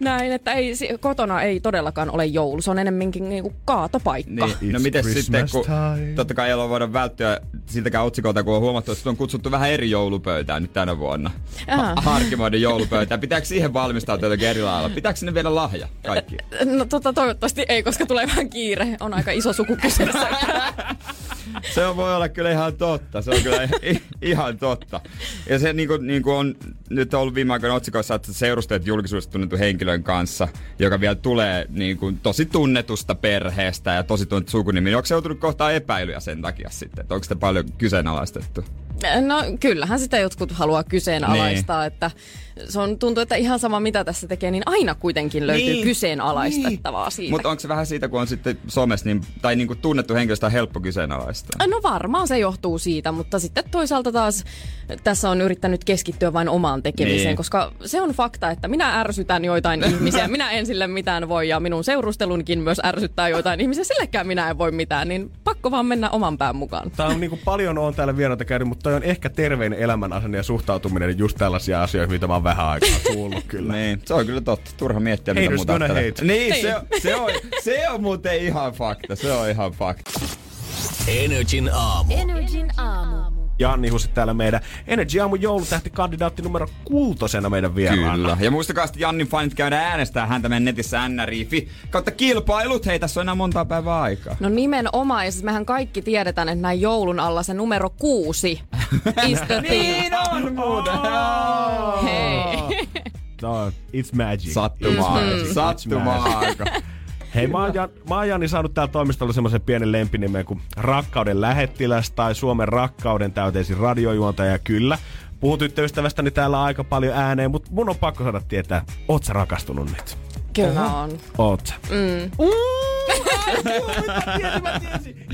näin, että ei, kotona ei todellakaan ole joulu, se on enemmänkin niinku kaatopaikka. Niin. No miten sitten, kun time. totta kai ei ole voida välttyä siltäkään otsikolta, kun on huomattu, että on kutsuttu vähän eri joulupöytään nyt tänä vuonna. Ha- Harkimoiden joulupöytään. Pitääkö siihen valmistautua jotenkin eri lailla? Pitääkö sinne vielä lahja kaikki? No tota, toivottavasti ei, koska tulee vähän kiire. On aika iso suku kyseessä. Se voi olla kyllä ihan totta. Se on kyllä ihan totta. Ja se niin kuin, niin kuin on nyt ollut viime aikoina otsikoissa, että seurusteet julkisuudessa tunnetun henkilön kanssa, joka vielä tulee niin kuin, tosi tunnetusta perheestä ja tosi tunnettu sukunimi. Onko se joutunut kohtaa epäilyjä sen takia sitten? Onko sitä paljon kyseenalaistettu? No kyllähän sitä jotkut haluaa kyseenalaistaa, Niin. että se on, tuntuu, että ihan sama mitä tässä tekee, niin aina kuitenkin löytyy Niin. niin. kyseenalaistettavaa siitä. Mutta onko se vähän siitä, kun on sitten somessa, niin, tai niin kuin tunnettu henkilöstä on helppo kyseenalaistaa? No varmaan se johtuu siitä, mutta sitten toisaalta taas tässä on yrittänyt keskittyä vain omaan tekemiseen, Niin. koska se on fakta, että minä ärsytän joitain ihmisiä, minä en sille mitään voi ja minun seurustelunkin myös ärsyttää joitain ihmisiä, sillekään minä en voi mitään, niin pakko vaan mennä oman pään mukaan. Tää on niinku paljon on täällä vieraita käynyt, mutta toi on ehkä terveinen elämänasenne ja suhtautuminen just tällaisia asioita, mitä mä oon vähän aikaa kuullut kyllä. Niin, se on kyllä totta. Turha miettiä, mitä muuta. Niin, Niin. se, on- se, on, se on muuten ihan fakta. Se on ihan fakta. Energin aamu. Energin aamu. Janni Husi täällä meidän Energy Aamun joulutähtikandidaatti numero kuutosena meidän vieraana. Kyllä. Ja muistakaa sitten Jannin fanit käydä äänestää häntä meidän netissä nrifi. Kautta kilpailut. Hei, tässä on enää monta päivää aikaa. No nimenomaan, ja siis mehän kaikki tiedetään, että näin joulun alla se numero kuusi thing. Niin on muuten. Hei. No, it's magic. Sattumaa. It's magic. Sattumaa It's magic. aika. Hei, mä oon, Jan, mä oon Jani saanut täällä toimistolla semmoisen pienen lempinimen kuin Rakkauden lähettiläs tai Suomen rakkauden täyteisin radiojuontaja. Kyllä, puhun tyttöystävästäni täällä aika paljon ääneen, mutta mun on pakko saada tietää, oot sä rakastunut nyt? Kyllä on. Oot sä? Mm.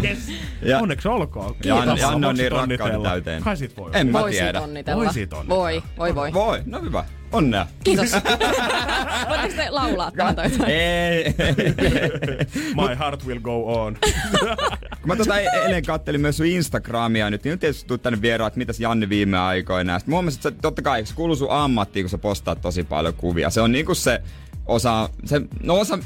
Yes. Ja- Onneksi olkoon. Kiitos. Janne on Voisit niin rakkauden täyteen. Kai sit voi. En mä Voi siitä tiedä. onnitella. Voi siitä onnitella. Voi, voi, voi. Voi, no hyvä. Onnea. Kiitos. Voitteko te laulaa tähän tai jotain? Ei. My heart will go on. Kun mä tota e- eilen kattelin myös sun Instagramia nyt, niin nyt tietysti tuu tänne vieraan, että mitäs Janni viime aikoina. Ja sit mä huomasin, että sä- totta kai se kuuluu sun ammattiin, kun sä postaat tosi paljon kuvia. Se on niinku se osa, se, no osa,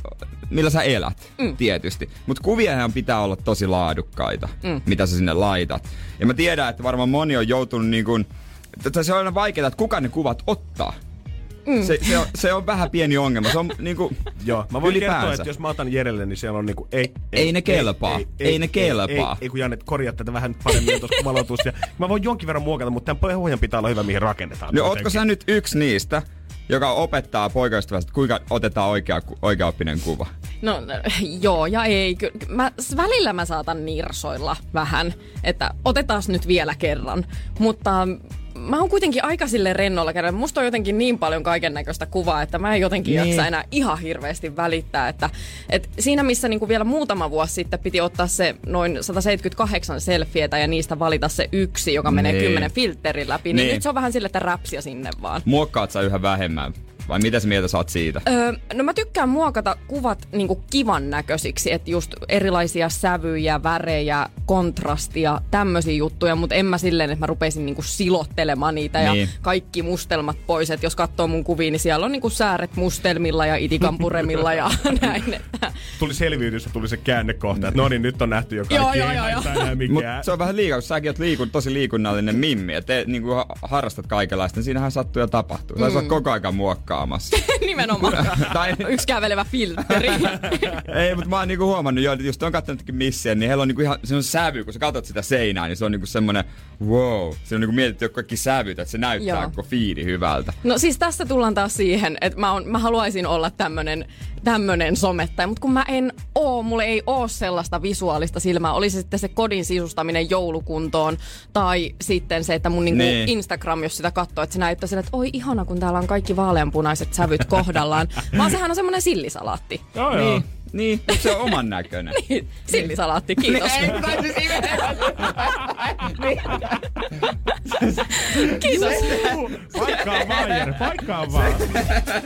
millä sä elät, mm. tietysti. Mutta kuviahan pitää olla tosi laadukkaita, mm. mitä sä sinne laitat. Ja mä tiedän, että varmaan moni on joutunut niin kuin, että se on aina vaikeaa, että kuka ne kuvat ottaa. Mm. Se, se, on, se on vähän pieni ongelma. Se on niinku, Joo, mä voin kertoa, Ylipäänsä. että jos mä otan Jerelle, niin siellä on niinku... Ei, Ei ne kelpaa. Ei ne kelpaa. Ei, ei, kun Janne, korjaa tätä vähän paremmin tuossa valotus. Ja mä voin jonkin verran muokata, mutta tämän pohjan pitää olla hyvä, mihin rakennetaan. No ootko sä nyt yksi niistä, joka opettaa poikaystävästä, kuinka otetaan oikea, oikeaoppinen kuva? No joo ja ei. Mä, välillä mä saatan nirsoilla vähän, että otetaan nyt vielä kerran. Mutta mä oon kuitenkin aika sille rennolla kerran. Musta on jotenkin niin paljon kaiken näköistä kuvaa, että mä en jotenkin Niin. jaksa enää ihan hirveästi välittää. Että, et siinä missä niinku vielä muutama vuosi sitten piti ottaa se noin 178 selfietä ja niistä valita se yksi, joka menee Niin. 10 filterin läpi, niin, Niin. niin nyt se on vähän sille, että räpsiä sinne vaan. Muokkaat sä yhä vähemmän? Vai mitä sä mieltä saat siitä? Öö, no mä tykkään muokata kuvat niinku kivan näköisiksi, että just erilaisia sävyjä, värejä, kontrastia, tämmöisiä juttuja, mutta en mä silleen, että mä rupeisin niinku silottelemaan niitä Niin. ja kaikki mustelmat pois. Että jos katsoo mun kuvia, niin siellä on niinku sääret mustelmilla ja itikampuremilla ja näin. Että. Tuli selviytys ja tuli se käännekohta, että no niin, nyt on nähty jo kaikki. Joo, joo, joo, joo. Mut mikään. se on vähän liikaa, kun säkin oot liikun, tosi liikunnallinen mimmi ja te niin kuin harrastat kaikenlaista, niin siinähän sattuu ja tapahtuu. Sä mm. saat koko ajan muokkaa seuraamassa. Nimenomaan. tai, Yksi kävelevä filtteri. ei, mutta mä oon niinku huomannut jo, että just on katsonutkin missiä, niin heillä on niinku ihan, se on sävy, kun sä katsot sitä seinää, niin se on niinku semmonen, wow. Se on niinku mietitty jo kaikki sävyt, että se näyttää koko fiidi hyvältä. No siis tässä tullaan taas siihen, että mä, on, mä haluaisin olla tämmönen, tämmönen somettaja, mutta kun mä en oo, mulle ei oo sellaista visuaalista silmää, oli se sitten se kodin sisustaminen joulukuntoon, tai sitten se, että mun niinku Niin. Instagram, jos sitä katsoo, että se näyttää sille, että oi ihana, kun täällä on kaikki vaaleanpunaiset sävyt kohdallaan, vaan sehän on semmonen sillisalaatti. Joo, joo. Niin, niin, mutta se on oman näköinen. Sillisalaatti, kiitos. Kiitos. Paikkaa vaan, Jere, paikkaa vaan.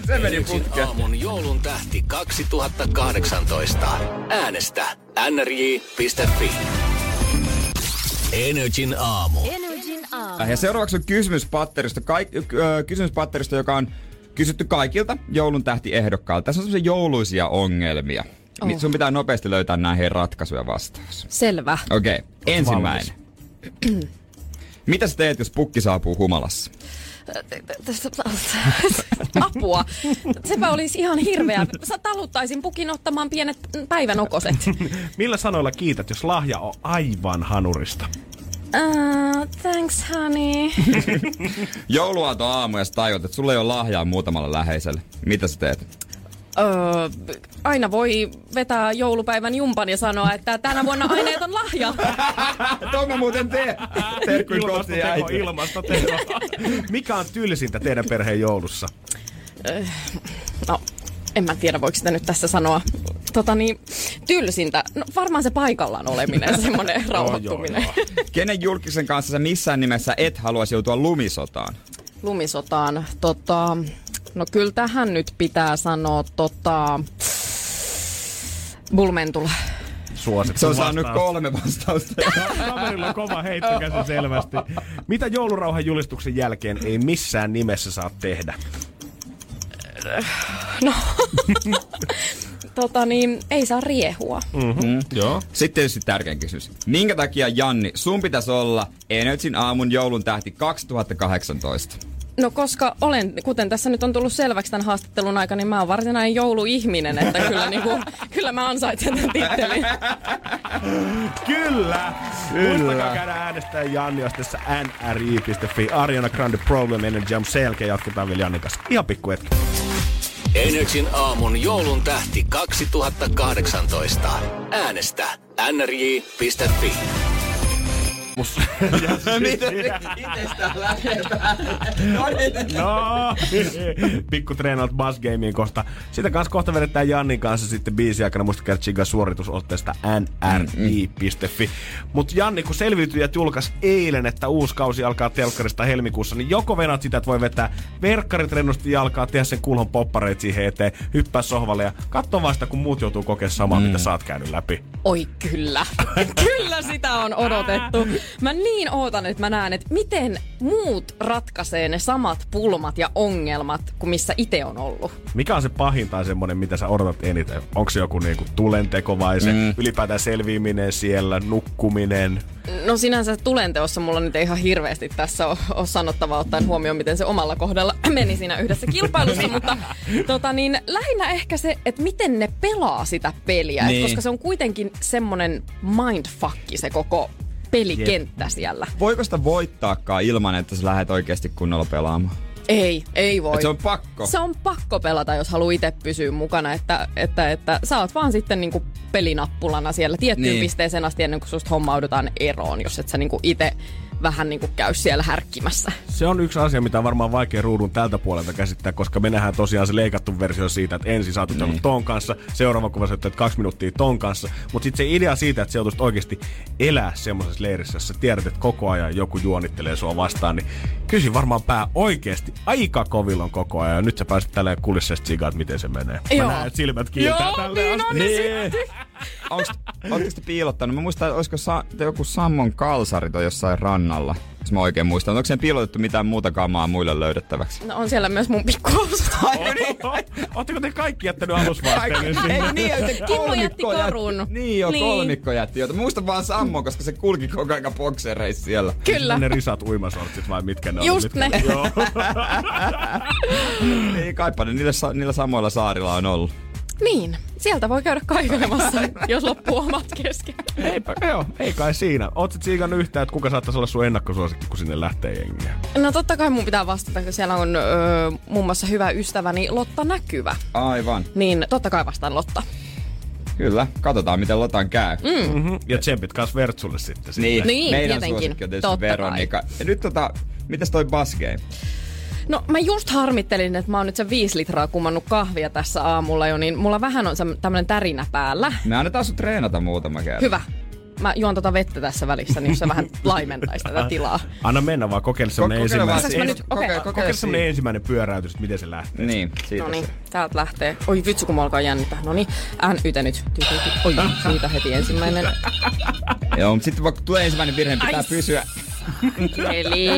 se meni putkeen. aamun joulun tähti 2018. Äänestä nrj.fi. Energin aamu. Energin aamu. Ja seuraavaksi on kysymyspatterista, kaik, kysymyspatterista, joka on kysytty kaikilta joulun tähtiehdokkaalta. Tässä on sellaisia jouluisia ongelmia. Oh. Sun pitää nopeasti löytää näihin ratkaisuja vastaus. Selvä. Okei, okay. ensimmäinen. Mitä sä teet, jos pukki saapuu humalassa? Apua. Sepä olisi ihan hirveä. Sä taluttaisin pukin ottamaan pienet päivänokoset. Millä sanoilla kiität, jos lahja on aivan hanurista? Uh, thanks, honey. Jouluaato aamu ja sä tajut, että sulla ei ole lahjaa muutamalle läheiselle. Mitä sä teet? Öö, aina voi vetää joulupäivän jumpan ja sanoa, että tänä vuonna aineeton lahja. Tuon mä muuten teen. Terkkuin kotiin ilmastoteko. Mikä on tylsintä teidän perheen joulussa? No, en mä tiedä, voiko sitä nyt tässä sanoa. Tota niin, tylsintä. No varmaan se paikallaan oleminen, semmoinen rauhoittuminen. joo, joo. Kenen julkisen kanssa sä missään nimessä et haluaisi joutua lumisotaan? Lumisotaan. Tota, no kyllä tähän nyt pitää sanoa tota... Bulmentula. Suosittu Se on saanut vastaus. kolme vastausta. Kaverilla on kova heitto käsi selvästi. Mitä joulurauhan julistuksen jälkeen ei missään nimessä saa tehdä? Tota niin, ei saa riehua. Mm. Joo. Sitten tietysti tärkein kysymys. Minkä takia, Janni, sun pitäisi olla Energin aamun joulun tähti 2018? No koska olen, kuten tässä nyt on tullut selväksi tämän haastattelun aikana, niin mä oon varsinainen jouluihminen, että kyllä, niinku, kyllä mä ansaitsen tämän tittelin. Kyllä! Muistakaa käydä äänestää Janni ostessa nri.fi. Ariana Grande Problem Energy on selkeä. Jatketaan vielä Jannin kanssa. Ihan pikku hetki. Energin aamun joulun tähti 2018. Äänestä nrj.fi. No, pikku treenaat Buzz Gameen kohta. Sitä kanssa kohta vedetään Jannin kanssa sitten biisi aikana. Muistakaa Chiga suoritusotteesta nri.fi. Mutta Janni, kun selviytyjät julkaisi eilen, että uusi kausi alkaa telkkarista helmikuussa, niin joko venat sitä, että voi vetää verkkarit rennosti jalkaa, tehdä sen kulhon poppareit siihen eteen, hyppää sohvalle ja katso vasta, kun muut joutuu kokemaan samaa, mm. mitä sä oot käynyt läpi. Oi kyllä. kyllä sitä on odotettu. Mä niin ootan, että mä näen, että miten muut ratkaisee ne samat pulmat ja ongelmat kuin missä itse on ollut. Mikä on se pahin tai semmonen, mitä sä odotat eniten? Onko se joku niinku tulenteko vai se mm. ylipäätään selviäminen siellä, nukkuminen? No sinänsä tulenteossa mulla nyt ei ihan hirveästi tässä ole, ole sanottavaa ottaen huomioon, miten se omalla kohdalla meni siinä yhdessä kilpailussa, mutta tota niin, lähinnä ehkä se, että miten ne pelaa sitä peliä, niin. Niin. koska se on kuitenkin semmonen mindfuckki se koko pelikenttä siellä. Voiko sitä voittaakaan ilman, että sä lähdet oikeasti kunnolla pelaamaan? Ei, ei voi. Et se on pakko. Se on pakko pelata, jos haluaa itse pysyä mukana, että, että, että sä oot vaan sitten niinku pelinappulana siellä tiettyyn. Niin. pisteeseen asti ennen kuin susta hommaudutaan eroon, jos et sä niinku itse vähän niinku käy siellä härkkimässä. Se on yksi asia, mitä on varmaan vaikea ruudun tältä puolelta käsittää, koska me nähdään tosiaan se leikattu versio siitä, että ensin oot jutellut ton kanssa, seuraava kuva sä oot kaksi minuuttia ton kanssa. Mutta sitten se idea siitä, että sä joutuisit oikeasti elää semmoisessa leirissä, jossa tiedät, että koko ajan joku juonittelee sua vastaan, niin kysy varmaan pää oikeasti aika kovilla on koko ajan. Ja nyt sä pääset sigaa, että miten se menee. Mä Joo. näen, että silmät kiiltää Joo, tälleen niin asti. on, niin Onks, ootteko te piilottanut? Mä muistan, että olisiko sa, joku Sammon kalsarit on jossain rannalla. jos mä oikein muistan. Onko sen piilotettu mitään muuta kamaa muille löydettäväksi? No on siellä myös mun pikkuhousut. Oletteko te kaikki jättänyt alusvaatteiden Ei niin, että Kimmo jätti karun. Niin joo, Niin. kolmikko jätti. Jota. Muista vaan Sammo, koska se kulki koko ajan boksereissa siellä. Kyllä. Ne risat uimasortsit vai mitkä ne Just oli? ne. Joo. Niin kaipa niillä, niillä samoilla saarilla on ollut. Niin, sieltä voi käydä kaivelemassa, jos loppuu omat kesken. Eipä, joo, ei kai siinä. Oot siikannut yhtään, että kuka saattaisi olla sun ennakkosuosikki, kun sinne lähtee jengiä? No totta kai mun pitää vastata, kun siellä on öö, muun muassa hyvä ystäväni Lotta Näkyvä. Aivan. Niin totta kai vastaan Lotta. Kyllä, katsotaan miten Lotan käy. Mm. Mm-hmm. Ja tsempit kans Vertsulle sitten. Niin, Niin, meidän tietenkin. suosikki on tietysti. Veronika. Ja nyt tota, mitäs toi Bass Game? No mä just harmittelin, että mä oon nyt se viisi litraa kumannut kahvia tässä aamulla jo, niin mulla vähän on tämmönen tärinä päällä. Me annetaan sun treenata muutama kerta. Hyvä. Mä juon tota vettä tässä välissä, niin jos se vähän laimentaisi tätä tilaa. Anna mennä vaan, kokeile semmonen ensimmäinen. Nyt- okei. kokeile Kokeile semmonen ensimmäinen pyöräytys, että miten se lähtee. Niin, siitä No niin, se. täältä lähtee. Oi vitsi, kun mä alkaa jännittää. No niin, NYT nyt. Oi, siitä heti ensimmäinen. Joo, mutta sitten vaikka tulee ensimmäinen virhe, pitää Ai. pysyä. Eli...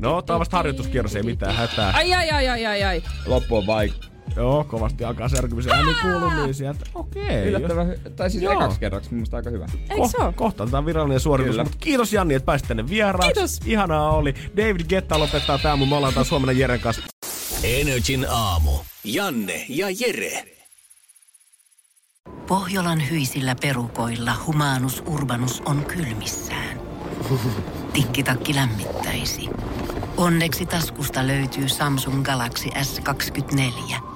No, tää on vasta harjoituskierros, ei mitään hätää. Ai, ai, ai, ai, ai, ai. Loppu on vaik. Joo, kovasti alkaa särkymisen ääni kuuluu sieltä. Okei. Yllättävän, hy- tai siis Joo. ekaksi kerraksi mun mielestä aika hyvä. Eikö se oo? Kohta otetaan virallinen suoritus. Kyllä. Mutta kiitos Janni, että pääsit tänne vieraaksi. Kiitos. Ihanaa oli. David Getta lopettaa tää, mun me ollaan taas huomenna Jeren kanssa. Energin aamu. Janne ja Jere. Pohjolan hyisillä perukoilla humanus urbanus on kylmissään. Tikkitakki lämmittäisi. Onneksi taskusta löytyy Samsung Galaxy S24.